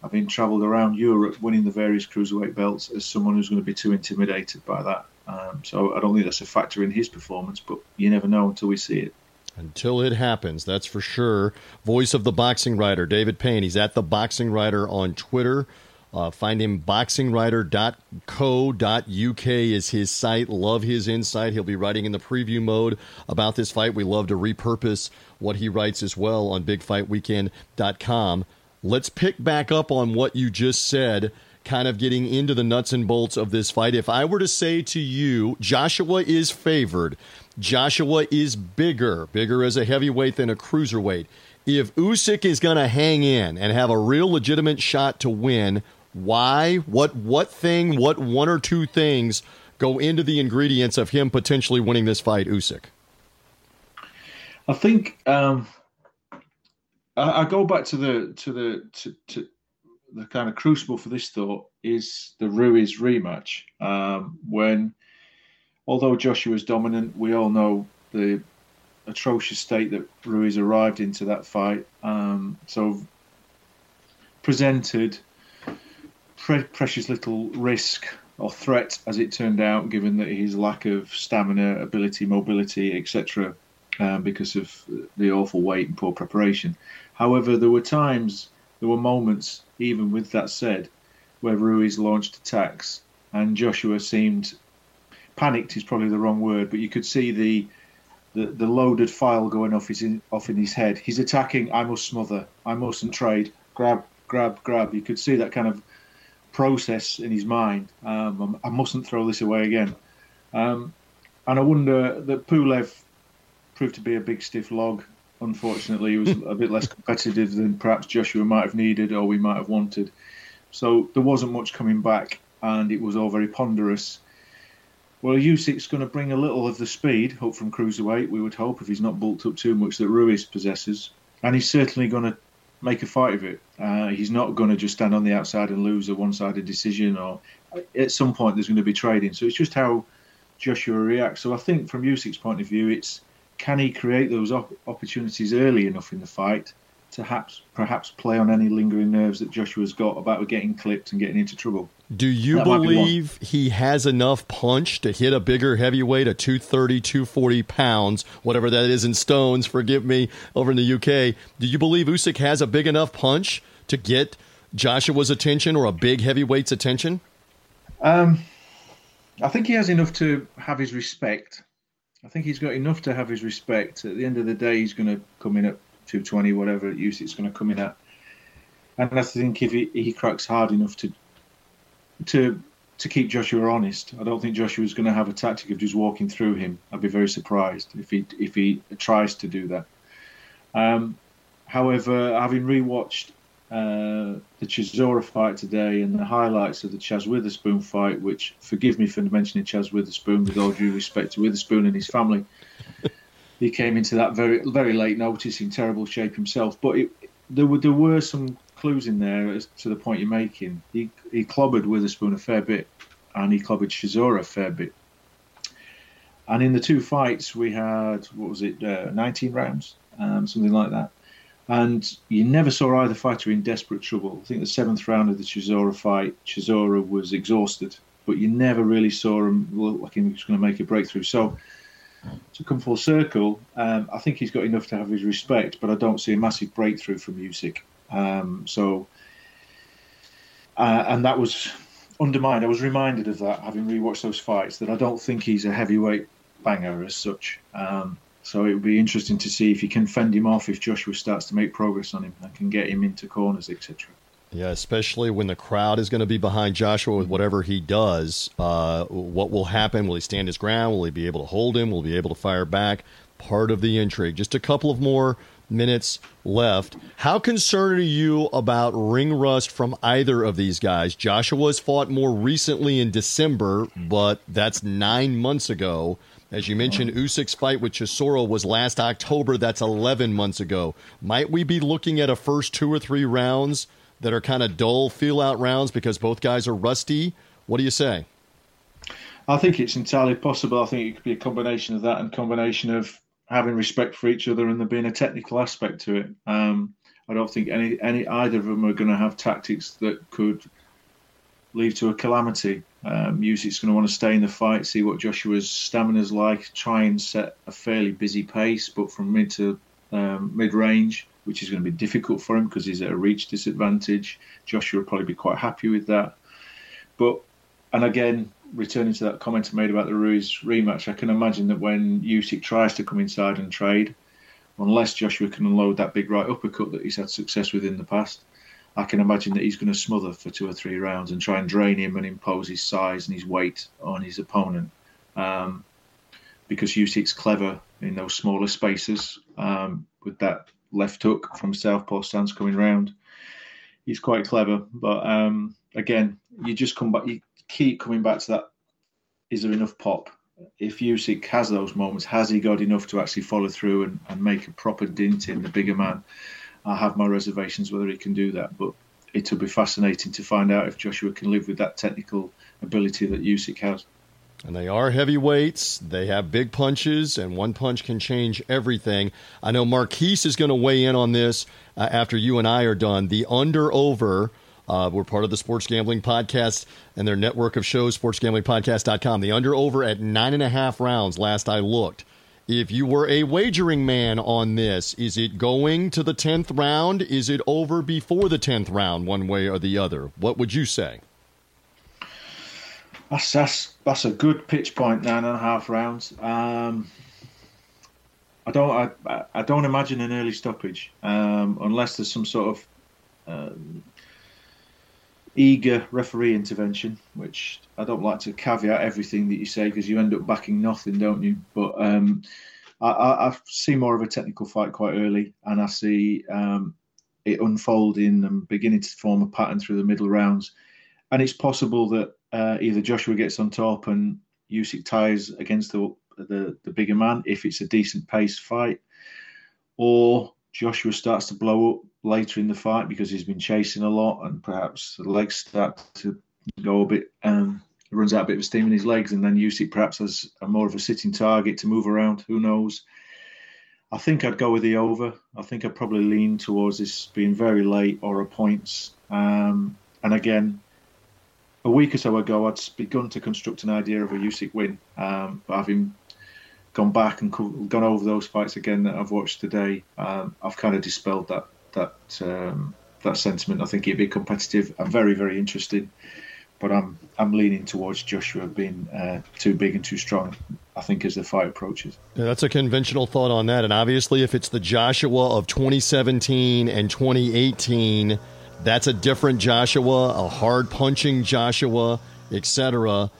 having travelled around Europe, winning the various cruiserweight belts, as someone who's going to be too intimidated by that. Um, so I don't think that's a factor in his performance, but you never know until we see it. Until it happens, that's for sure. Voice of the boxing writer, David Payne. He's at the boxing writer on Twitter. Uh, find him boxingwriter.co.uk is his site. Love his insight. He'll be writing in the preview mode about this fight. We love to repurpose what he writes as well on bigfightweekend.com. Let's pick back up on what you just said, kind of getting into the nuts and bolts of this fight. If I were to say to you, Joshua is favored, Joshua is bigger, bigger as a heavyweight than a cruiserweight. If Usyk is going to hang in and have a real legitimate shot to win, why? What what thing, what one or two things go into the ingredients of him potentially winning this fight, Usyk? I think um, I, I, go back to the to the to, to, the kind of crucible for this thought is the Ruiz rematch um, when, although Joshua was dominant, we all know the atrocious state that Ruiz arrived into that fight. Um, so presented pre- precious little risk or threat, as it turned out, given that his lack of stamina, ability, mobility, etc., um, because of the awful weight and poor preparation. However, there were times, there were moments, even with that said, where Ruiz launched attacks and Joshua seemed panicked is probably the wrong word, but you could see the the, the loaded file going off his in, off in his head. He's attacking. I must smother. I mustn't trade. Grab, grab, grab. You could see that kind of process in his mind. Um, I mustn't throw this away again. Um, and I wonder that Pulev proved to be a big stiff log. Unfortunately, he was a bit less competitive than perhaps Joshua might have needed or we might have wanted. So there wasn't much coming back, and it was all very ponderous. Well, Usyk's going to bring a little of the speed, hope from cruiserweight, we would hope, if he's not bulked up too much, that Ruiz possesses. And he's certainly going to make a fight of it. Uh, he's not going to just stand on the outside and lose a one sided decision, or at some point there's going to be trading. So it's just how Joshua reacts. So I think from Usyk's point of view, it's can he create those op- opportunities early enough in the fight to perhaps, perhaps play on any lingering nerves that Joshua's got about getting clipped and getting into trouble? Do you that believe be he has enough punch to hit a bigger heavyweight, a 230, 240 pounds, whatever that is in stones, forgive me, over in the UK? Do you believe Usyk has a big enough punch to get Joshua's attention or a big heavyweight's attention? Um, I think he has enough to have his respect. I think he's got enough to have his respect. At the end of the day, he's going to come in at 220, whatever use it's going to come in at. And I think if he, he cracks hard enough to to to keep Joshua honest. I don't think Joshua's going to have a tactic of just walking through him. I'd be very surprised if he if he tries to do that. Um, however, having rewatched uh, the Chisora fight today and the highlights of the Chaz Witherspoon fight, which forgive me for mentioning Chaz Witherspoon with all due respect to Witherspoon and his family. he came into that very very late notice in terrible shape himself, but it, there were there were some clues in there as to the point you're making. He he clobbered Witherspoon a fair bit, and he clobbered Chisora a fair bit. And in the two fights, we had what was it, uh, 19 rounds, um, something like that. And you never saw either fighter in desperate trouble. I think the seventh round of the Chisora fight, Chisora was exhausted but you never really saw him look like he was going to make a breakthrough. So to come full circle, um, I think he's got enough to have his respect, but I don't see a massive breakthrough from Usyk. Um, so, uh, and that was undermined. I was reminded of that having rewatched those fights that I don't think he's a heavyweight banger as such. Um, so it would be interesting to see if he can fend him off if Joshua starts to make progress on him and can get him into corners, etc. Yeah, especially when the crowd is going to be behind Joshua with whatever he does. Uh, what will happen? Will he stand his ground? Will he be able to hold him? Will he be able to fire back? Part of the intrigue. Just a couple of more minutes left. How concerned are you about ring rust from either of these guys? Joshua's fought more recently in December, but that's nine months ago. As you mentioned, Usyk's fight with Chisora was last October. That's 11 months ago. Might we be looking at a first two or three rounds that are kind of dull feel out rounds because both guys are rusty? What do you say? I think it's entirely possible. I think it could be a combination of that and combination of having respect for each other and there being a technical aspect to it. Um, I don't think any any either of them are going to have tactics that could lead to a calamity. Um, Usyk's going to want to stay in the fight, see what Joshua's stamina is like, try and set a fairly busy pace, but from mid to um, mid range, which is going to be difficult for him because he's at a reach disadvantage. Joshua will probably be quite happy with that. But, and again, returning to that comment I made about the Ruiz rematch, I can imagine that when Usyk tries to come inside and trade, unless Joshua can unload that big right uppercut that he's had success with in the past, I can imagine that he's going to smother for two or three rounds and try and drain him and impose his size and his weight on his opponent. Um, because Usyk's clever in those smaller spaces um, with that left hook from southpaw stance coming round. He's quite clever, but um, again, you just come back. You keep coming back to that. Is there enough pop? If Usyk has those moments, has he got enough to actually follow through and, and make a proper dint in the bigger man? I have my reservations whether he can do that, but it'll be fascinating to find out if Joshua can live with that technical ability that Usyk has. And they are heavyweights. They have big punches, and one punch can change everything. I know Marquise is going to weigh in on this uh, after you and I are done. The under over. Uh, we're part of the Sports Gambling Podcast and their network of shows, sportsgamblingpodcast.com. The under over at nine and a half rounds last I looked. If you were a wagering man on this, is it going to the 10th round? Is it over before the 10th round, one way or the other? What would you say? That's that's, that's a good pitch point, nine and a half rounds. Um, I don't I, I don't imagine an early stoppage um, unless there's some sort of um, eager referee intervention, which I don't like to caveat everything that you say because you end up backing nothing, don't you? But um, I, I, I, see more of a technical fight quite early, and I see um, it unfolding and beginning to form a pattern through the middle rounds. And it's possible that uh, either Joshua gets on top and Usyk ties against the, the the bigger man if it's a decent pace fight, or Joshua starts to blow up later in the fight because he's been chasing a lot and perhaps the legs start to go a bit, um, runs out a bit of steam in his legs, and then Usyk perhaps has a more of a sitting target to move around. Who knows? I think I'd go with the over. I think I'd probably lean towards this being very late or a points. Um, and again, a week or so ago, I'd begun to construct an idea of a Usyk win, um, but having gone back and gone over those fights again that I've watched today, um, I've kind of dispelled that that um, that sentiment. I think it'd be competitive and very very interesting, but I'm I'm leaning towards Joshua being uh, too big and too strong. I think as the fight approaches. Yeah, that's a conventional thought on that, and obviously, if it's the Joshua of 2017 and 2018, that's a different Joshua, a hard punching Joshua, etc.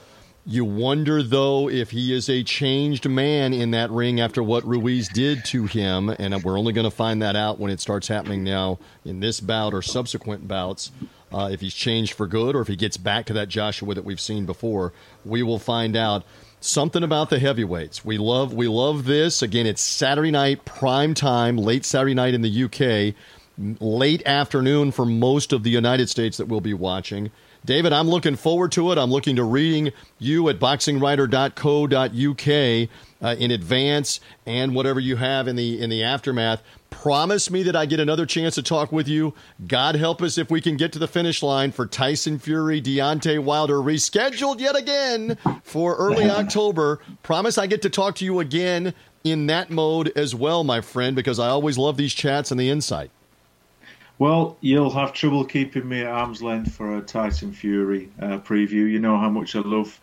You wonder, though, if he is a changed man in that ring after what Ruiz did to him. And we're only going to find that out when it starts happening now in this bout or subsequent bouts. Uh, if he's changed for good or if he gets back to that Joshua that we've seen before, we will find out. Something about the heavyweights. We love we love this. Again, it's Saturday night prime time, late Saturday night in the UK, late afternoon for most of the United States that we'll be watching. David, I'm looking forward to it. I'm looking to reading you at boxingwriter.co.uk uh, in advance and whatever you have in the in the aftermath. Promise me that I get another chance to talk with you. God help us if we can get to the finish line for Tyson Fury, Deontay Wilder, rescheduled yet again for early October. Promise I get to talk to you again in that mode as well, my friend, because I always love these chats and the insight. Well, you'll have trouble keeping me at arm's length for a Tyson Fury uh, preview. You know how much I love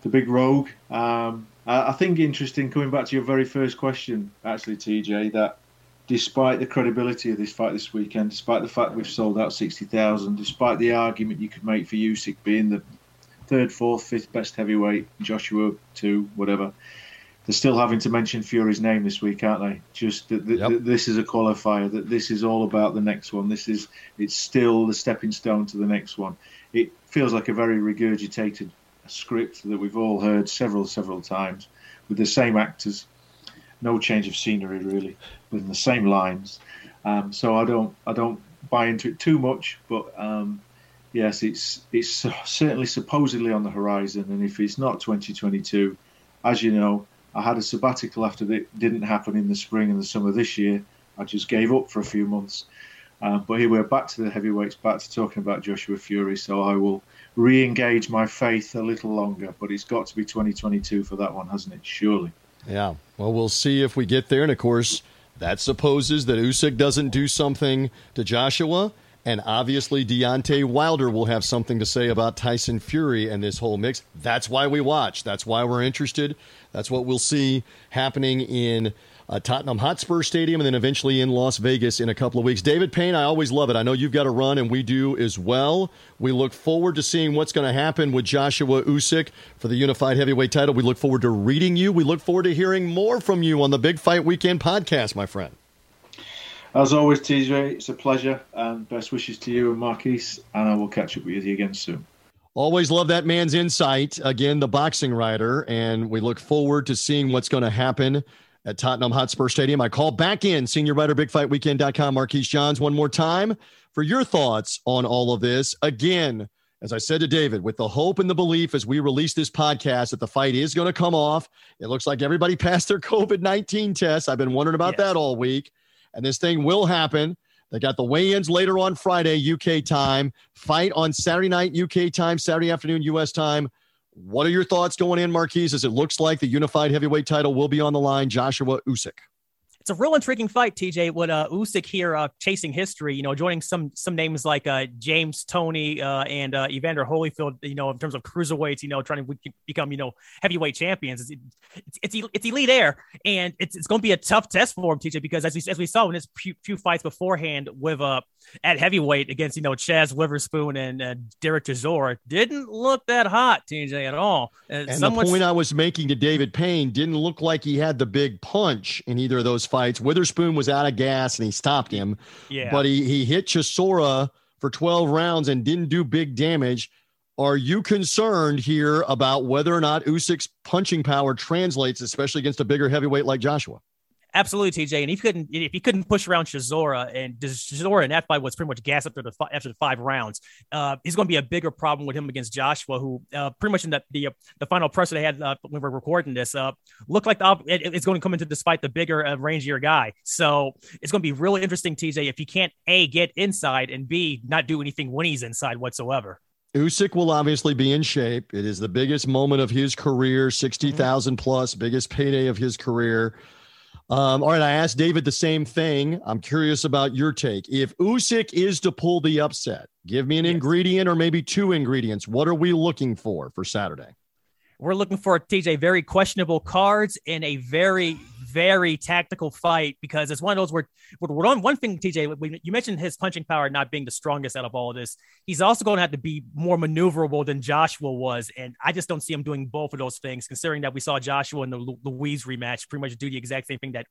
the big rogue. Um, I, think interesting coming back to your very first question, actually, TJ, that despite the credibility of this fight this weekend, despite the fact we've sold out 60,000, despite the argument you could make for Usyk being the third, fourth, fifth best heavyweight, Joshua two, whatever, they're still having to mention Fury's name this week, aren't they? Just that, that, Yep. that this is a qualifier. That this is all about the next one. This is it's still the stepping stone to the next one. It feels like a very regurgitated script that we've all heard several, several times with the same actors. No change of scenery really, with the same lines. Um, so I don't, I don't buy into it too much. But um, yes, it's it's certainly supposedly on the horizon. And if it's not 2022, as you know, I had a sabbatical after it didn't happen in the spring and the summer this year. I just gave up for a few months. Um, but here we're back to the heavyweights, back to talking about Joshua Fury. So I will re engage my faith a little longer. But it's got to be 2022 for that one, hasn't it? Surely. Yeah. Well, we'll see if we get there. And of course, that supposes that Usyk doesn't do something to Joshua. And obviously, Deontay Wilder will have something to say about Tyson Fury and this whole mix. That's why we watch. That's why we're interested. That's what we'll see happening in uh, Tottenham Hotspur Stadium and then eventually in Las Vegas in a couple of weeks. David Payne, I always love it. I know you've got to run, and we do as well. We look forward to seeing what's going to happen with Joshua Usyk for the unified heavyweight title. We look forward to reading you. We look forward to hearing more from you on the Big Fight Weekend podcast, my friend. As always, TJ, it's a pleasure. And best wishes to you and Marquise. And I will catch up with you again soon. Always love that man's insight. Again, the boxing writer, and we look forward to seeing what's going to happen at Tottenham Hotspur Stadium. I call back in senior writer, bigfightweekend.com, Marquise Johns, one more time for your thoughts on all of this. Again, as I said to David, with the hope and the belief as we release this podcast that the fight is going to come off. It looks like everybody passed their COVID 19 tests. I've been wondering about Yes. that all week, and this thing will happen. They got the weigh-ins later on Friday, UK time. Fight on Saturday night, UK time, Saturday afternoon, US time. What are your thoughts going in, Marquise? As it looks like the unified heavyweight title will be on the line, Joshua Usyk. It's a real intriguing fight, TJ. With uh, Usyk here uh, chasing history, you know, joining some some names like uh, James Toney uh, and uh, Evander Holyfield, you know, in terms of cruiserweights, you know, trying to become, you know, heavyweight champions. It's it's, it's, it's elite air, and it's, it's going to be a tough test for him, TJ, because as we as we saw in his few, few fights beforehand with uh at heavyweight against you know Chaz Witherspoon and uh, Derek Chisora, didn't look that hot, TJ, at all. Uh, And the point I was making to David Payne didn't look like he had the big punch in either of those fights. Witherspoon was out of gas and he stopped him, yeah, but he, he hit Chisora for 12 rounds and didn't do big damage. Are you concerned here about whether or not Usyk's punching power translates, especially against a bigger heavyweight like Joshua? Absolutely, TJ. And if he couldn't, if he couldn't push around Chisora, and Chisora in that fight was pretty much gas after the after the five rounds, uh, he's going to be a bigger problem with him against Joshua, who uh, pretty much in the the, the final presser they had uh, when we were recording this, uh, looked like the, it, it's going to come into despite the bigger, uh, rangier guy. So it's going to be really interesting, TJ, if he can't a get inside and b not do anything when he's inside whatsoever. Usyk will obviously be in shape. It is the biggest moment of his career, 60,000 plus, biggest payday of his career. Um, all right, I asked David the same thing. I'm curious about your take. If Usyk is to pull the upset, give me an Yes. ingredient or maybe two ingredients. What are we looking for for Saturday? We're looking for TJ very questionable cards in a very very tactical fight because it's one of those where, where we're on one thing TJ you mentioned his punching power not being the strongest out of all of this he's also going to have to be more maneuverable than Joshua was and I just don't see him doing both of those things considering that we saw Joshua in the Ruiz rematch pretty much do the exact same thing that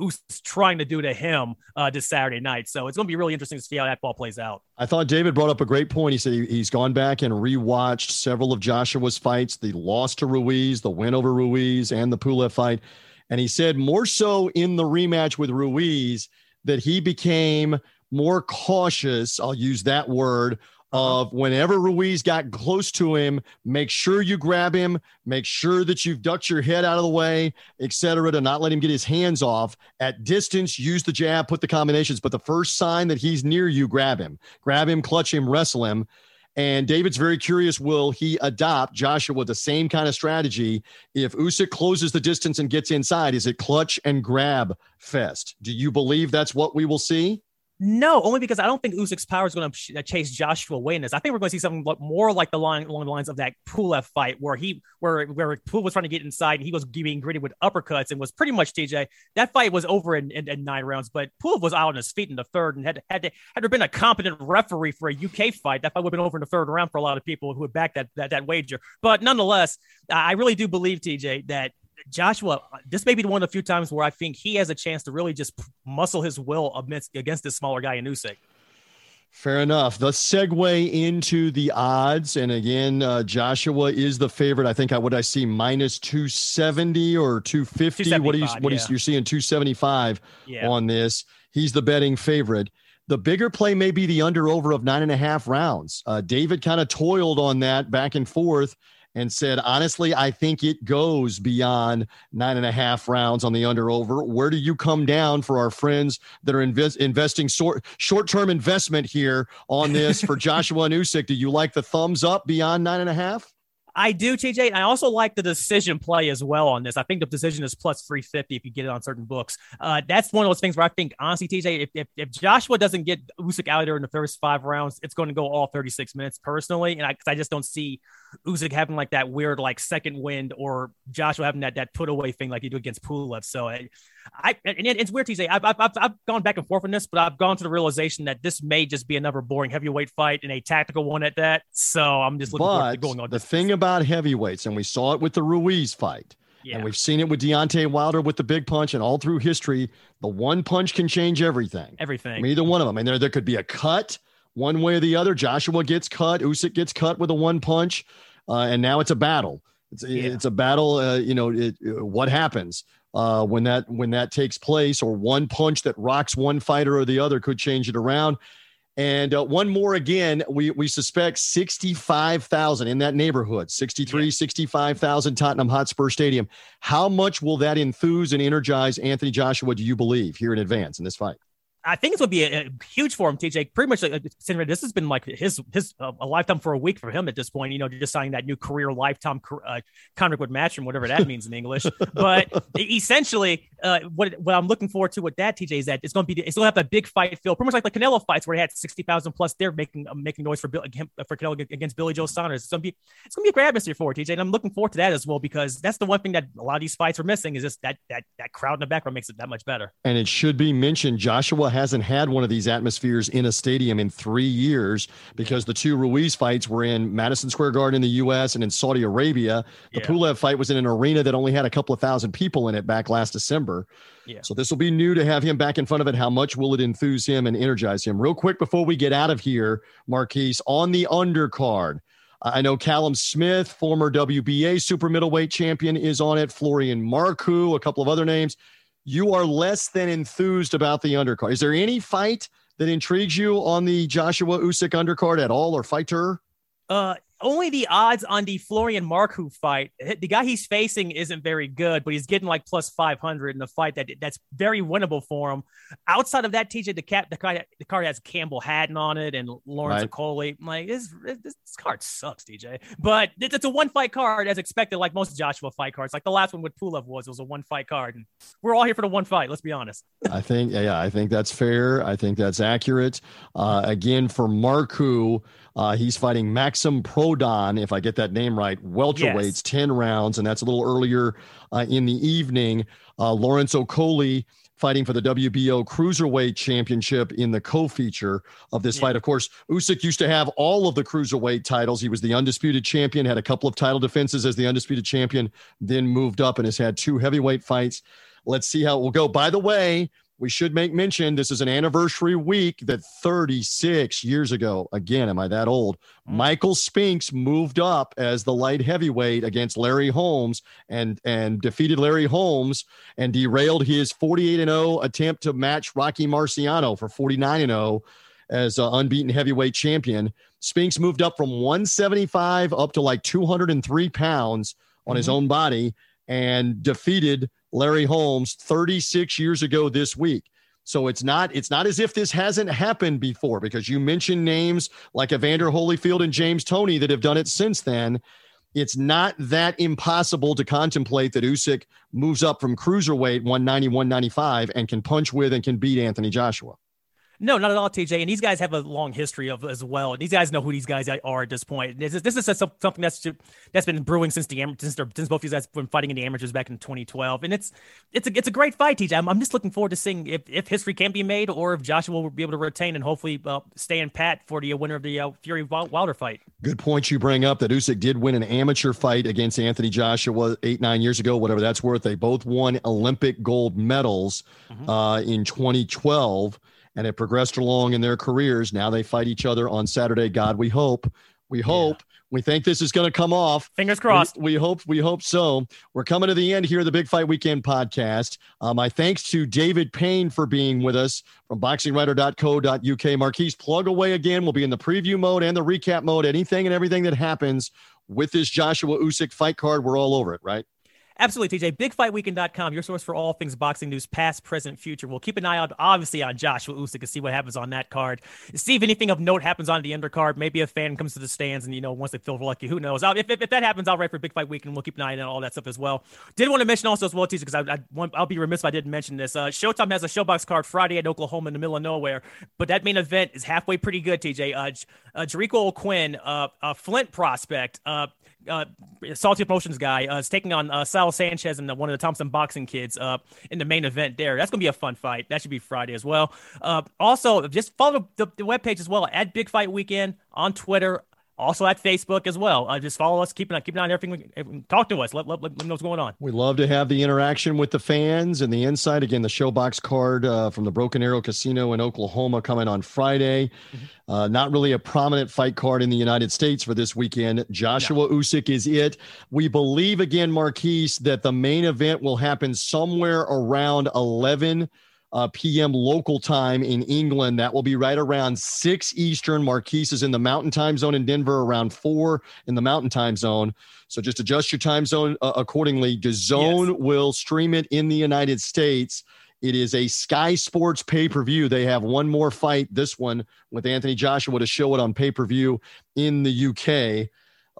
Usyk's trying to do to him uh, this Saturday night so it's going to be really interesting to see how that ball plays out I thought David brought up a great point. He said he, he's gone back and rewatched several of Joshua's fights, the loss to Ruiz, the win over Ruiz, and the Pulev fight. And he said more so in the rematch with Ruiz that he became more cautious, I'll use that word, uh-huh. of whenever Ruiz got close to him, make sure you grab him, make sure that you've ducked your head out of the way, etc., to not let him get his hands off. At distance, use the jab, put the combinations, but the first sign that he's near you, grab him, grab him, clutch him, wrestle him. And David's very curious will he adopt Joshua with the same kind of strategy if Usyk closes the distance and gets inside? Is it clutch and grab fest? Do you believe that's what we will see? No, only because I don't think Usyk's power is going to uh, chase Joshua away in this. I think we're going to see something more like the line along the lines of that Pulev fight, where he where where Pulev was trying to get inside and he was being gritted with uppercuts and was pretty much TJ. That fight was over in, in, in nine rounds, but Pulev was out on his feet in the third and had had to, had there been a competent referee for a UK fight, that fight would have been over in the third round for a lot of people who would back that that, that wager. But nonetheless, I really do believe TJ that Joshua, this may be one of the few times where I think he has a chance to really just muscle his will amidst, against this smaller guy in Usyk. Fair enough. The segue into the odds, and again, uh, Joshua is the favorite. I think I would I see minus two seventy or two fifty. What are you? What yeah. you, you're seeing two seventy five yeah. on this? He's the betting favorite. The bigger play may be the under over of nine and a half rounds. Uh, David kind of toiled on that back and forth and said, honestly, I think it goes beyond nine and a half rounds on the under over. Where do you come down for our friends that are invest- investing short term investment here on this for Joshua and Usyk? Do you like the thumbs up beyond nine and a half? I do, TJ. And I also like the decision play as well on this. I think the decision is plus 350 if you get it on certain books. Uh, that's one of those things where I think, honestly, TJ, if, if, if, Joshua doesn't get Usyk out there in the first five rounds, it's going to go all 36 minutes personally. And I, I just don't see Usyk having like that weird, like second wind or Joshua having that, that put away thing like he did against Pulev. So I, I and it's weird, TJ. I've, I've, I've gone back and forth on this, but I've gone to the realization that this may just be another boring heavyweight fight and a tactical one at that. So I'm just looking but forward to going on. The thing about heavyweights, and we saw it with the Ruiz fight. Yeah. And we've seen it with Deontay Wilder with the big punch, and all through history, the one punch can change everything. Everything. Either one of them. Mean, there, there could be a cut one way or the other. Joshua gets cut, Usyk gets cut with a one punch, uh, and now it's a battle. It's, yeah. it's a battle. Uh, you know, it, what happens? Uh, when that when that takes place, or one punch that rocks one fighter or the other could change it around. And uh, one more again, we, we suspect 65,000 in that neighborhood, 63, yeah. 65,000 Tottenham Hotspur Stadium. How much will that enthuse and energize Anthony Joshua, do you believe, here in advance in this fight? I think it's going to be a, a, huge for him, TJ. Pretty much, considering this has been like his his uh, a lifetime for a week for him at this point. You know, just signing that new career lifetime uh, contract with Matchroom, whatever that means in English. But essentially, uh, what what I'm looking forward to with that, TJ, is that it's going to be it's going to have that big fight feel, pretty much like the Canelo fights where he had sixty thousand plus. They're making uh, making noise for Bill, for Canelo against Billy Joe Saunders. It's going to be it's going to be a great atmosphere for it, TJ, and I'm looking forward to that as well because that's the one thing that a lot of these fights are missing is just that that that crowd in the background makes it that much better. And it should be mentioned, Joshua hasn't had one of these atmospheres in a stadium in three years because the two Ruiz fights were in Madison Square Garden in the U.S. and in Saudi Arabia. The yeah. Pulev fight was in an arena that only had a couple of thousand people in it back last December. Yeah. So this will be new to have him back in front of it. How much will it enthuse him and energize him? Real quick before we get out of here, Marquise, on the undercard. I know Callum Smith, former WBA super middleweight champion, is on it. Florian Marku, a couple of other names you are less than enthused about the undercard. Is there any fight that intrigues you on the Joshua Usyk undercard at all or fighter? Uh, only the odds on the Florian Marku fight. The guy he's facing isn't very good, but he's getting like plus 500 in the fight that that's very winnable for him. Outside of that, TJ, the cap, the card, the card has Campbell Hatton on it and Lawrence right. Okolie. like, this, this, card sucks, TJ. But it's, it's a one fight card as expected, like most Joshua fight cards. Like the last one with Pulev was, it was a one fight card. And we're all here for the one fight. Let's be honest. I think, yeah, I think that's fair. I think that's accurate. Uh, again, for Marku, uh, he's fighting Maxim Prodan, if I get that name right, welterweights, yes. 10 rounds, and that's a little earlier uh, in the evening. Uh, Lawrence Okolie fighting for the WBO Cruiserweight Championship in the co-feature of this yeah. fight. Of course, Usyk used to have all of the cruiserweight titles. He was the undisputed champion, had a couple of title defenses as the undisputed champion, then moved up and has had two heavyweight fights. Let's see how it will go. By the way, we should make mention this is an anniversary week that 36 years ago, again, am I that old? Mm-hmm. Michael Spinks moved up as the light heavyweight against Larry Holmes and and defeated Larry Holmes and derailed his 48 and 0 attempt to match Rocky Marciano for 49 and 0 as uh, unbeaten heavyweight champion. Spinks moved up from 175 up to like 203 pounds on mm-hmm. his own body and defeated Larry Holmes 36 years ago this week. So it's not it's not as if this hasn't happened before because you mentioned names like Evander Holyfield and James Toney that have done it since then. It's not that impossible to contemplate that Usyk moves up from cruiserweight 190 195 and can punch with and can beat Anthony Joshua. No, not at all, TJ. And these guys have a long history of as well. These guys know who these guys are at this point. This is, this is something that's that's been brewing since the since, since both these guys been fighting in the amateurs back in 2012. And it's it's a it's a great fight, TJ. I'm, I'm just looking forward to seeing if, if history can be made or if Joshua will be able to retain and hopefully uh, stay in pat for the winner of the uh, Fury Wilder fight. Good point you bring up that Usyk did win an amateur fight against Anthony Joshua eight nine years ago, whatever that's worth. They both won Olympic gold medals mm-hmm. uh, in 2012 and it progressed along in their careers. Now they fight each other on Saturday. God, we hope. We hope. Yeah. We think this is going to come off. Fingers crossed. We, we, hope. We hope so. We're coming to the end here of the Big Fight Weekend podcast. Uh, my thanks to David Payne for being with us from BoxingWriter.co.uk. Marquise, plug away again. We'll be in the preview mode and the recap mode. Anything and everything that happens with this Joshua Usyk fight card, we're all over it, right? Absolutely, TJ. BigFightWeekend.com, your source for all things boxing news, past, present, future. We'll keep an eye out, obviously, on Joshua Usyk and see what happens on that card. See if anything of note happens on the undercard. Maybe a fan comes to the stands and, you know, once they feel lucky, who knows? If, if, if, that happens, I'll write for Big Fight Weekend. We'll keep an eye on all that stuff as well. Did want to mention also as well, TJ, because I, I, I'll be remiss if I didn't mention this. Uh, Showtime has a ShoBox card Friday at Oklahoma in the middle of nowhere, but that main event is halfway pretty good, TJ. Uh, uh, Jarico O'Quinn, uh, a Flint prospect, uh, uh, Salita Promotions guy uh, is taking on uh, Saul Sanchez and the, one of the Thompson boxing kids uh, in the main event there. That's going to be a fun fight. That should be Friday as well. Uh, also, just follow the, the webpage as well at Big Fight Weekend on Twitter, also at Facebook as well. Uh, just follow us, keep an, keep an eye on everything. We, Talk to us. Let, let, let, know what's going on. We love to have the interaction with the fans and the insight. Again, the ShoBox card uh, from the Broken Arrow Casino in Oklahoma coming on Friday. Mm-hmm. Uh, not really a prominent fight card in the United States for this weekend. Joshua no. Usyk is it. We believe, again, Marquise, that the main event will happen somewhere around 11 uh, p.m. local time in England. That will be right around 6 Eastern. Marquise is in the mountain time zone in Denver, around 4 in the mountain time zone. So just adjust your time zone uh, accordingly. DAZN yes. will stream it in the United States. It is a Sky Sports pay per view. They have one more fight, this one with Anthony Joshua, to show it on pay per view in the UK.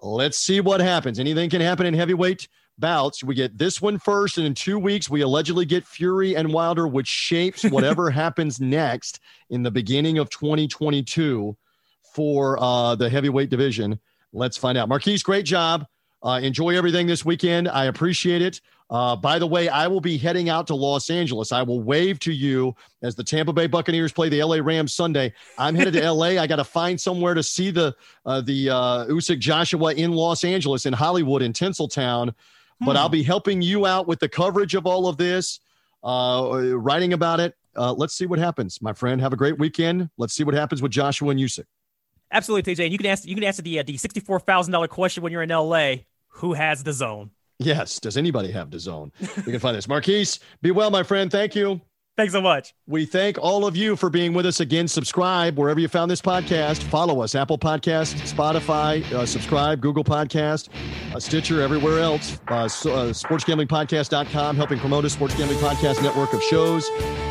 Let's see what happens. Anything can happen in heavyweight bouts. We get this one first, and in two weeks, we allegedly get Fury and Wilder, which shapes whatever happens next in the beginning of 2022 for uh, the heavyweight division. Let's find out. Marquise, great job. Uh, enjoy everything this weekend. I appreciate it. Uh, by the way, I will be heading out to Los Angeles. I will wave to you as the Tampa Bay Buccaneers play the LA Rams Sunday. I'm headed to LA. I got to find somewhere to see the uh, the uh, Usyk Joshua in Los Angeles, in Hollywood, in Tinseltown. But I'll hmm. be helping you out with the coverage of all of this, uh, writing about it. Uh, let's see what happens, my friend. Have a great weekend. Let's see what happens with Joshua and Usyk. Absolutely, TJ. And you can ask you can answer the uh, the sixty four thousand dollar question when you're in LA. Who has the zone? Yes. Does anybody have the zone? We can find this. Marquise, be well, my friend. Thank you. Thanks so much. We thank all of you for being with us again. Subscribe wherever you found this podcast. Follow us Apple Podcast, Spotify, uh, subscribe, Google Podcast, uh, Stitcher, everywhere else. Uh, so, uh, SportsGamblingPodcast.com, helping promote a Sports Gambling Podcast network of shows.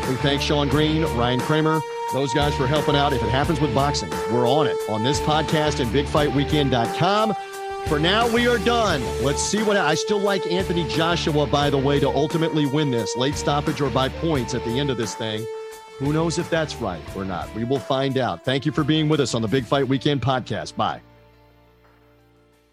We thank Sean Green, Ryan Kramer, those guys for helping out. If it happens with boxing, we're on it on this podcast and BigFightWeekend.com. For now, we are done. Let's see what I still like Anthony Joshua, by the way, to ultimately win this late stoppage or by points at the end of this thing. Who knows if that's right or not? We will find out. Thank you for being with us on the Big Fight Weekend podcast. Bye.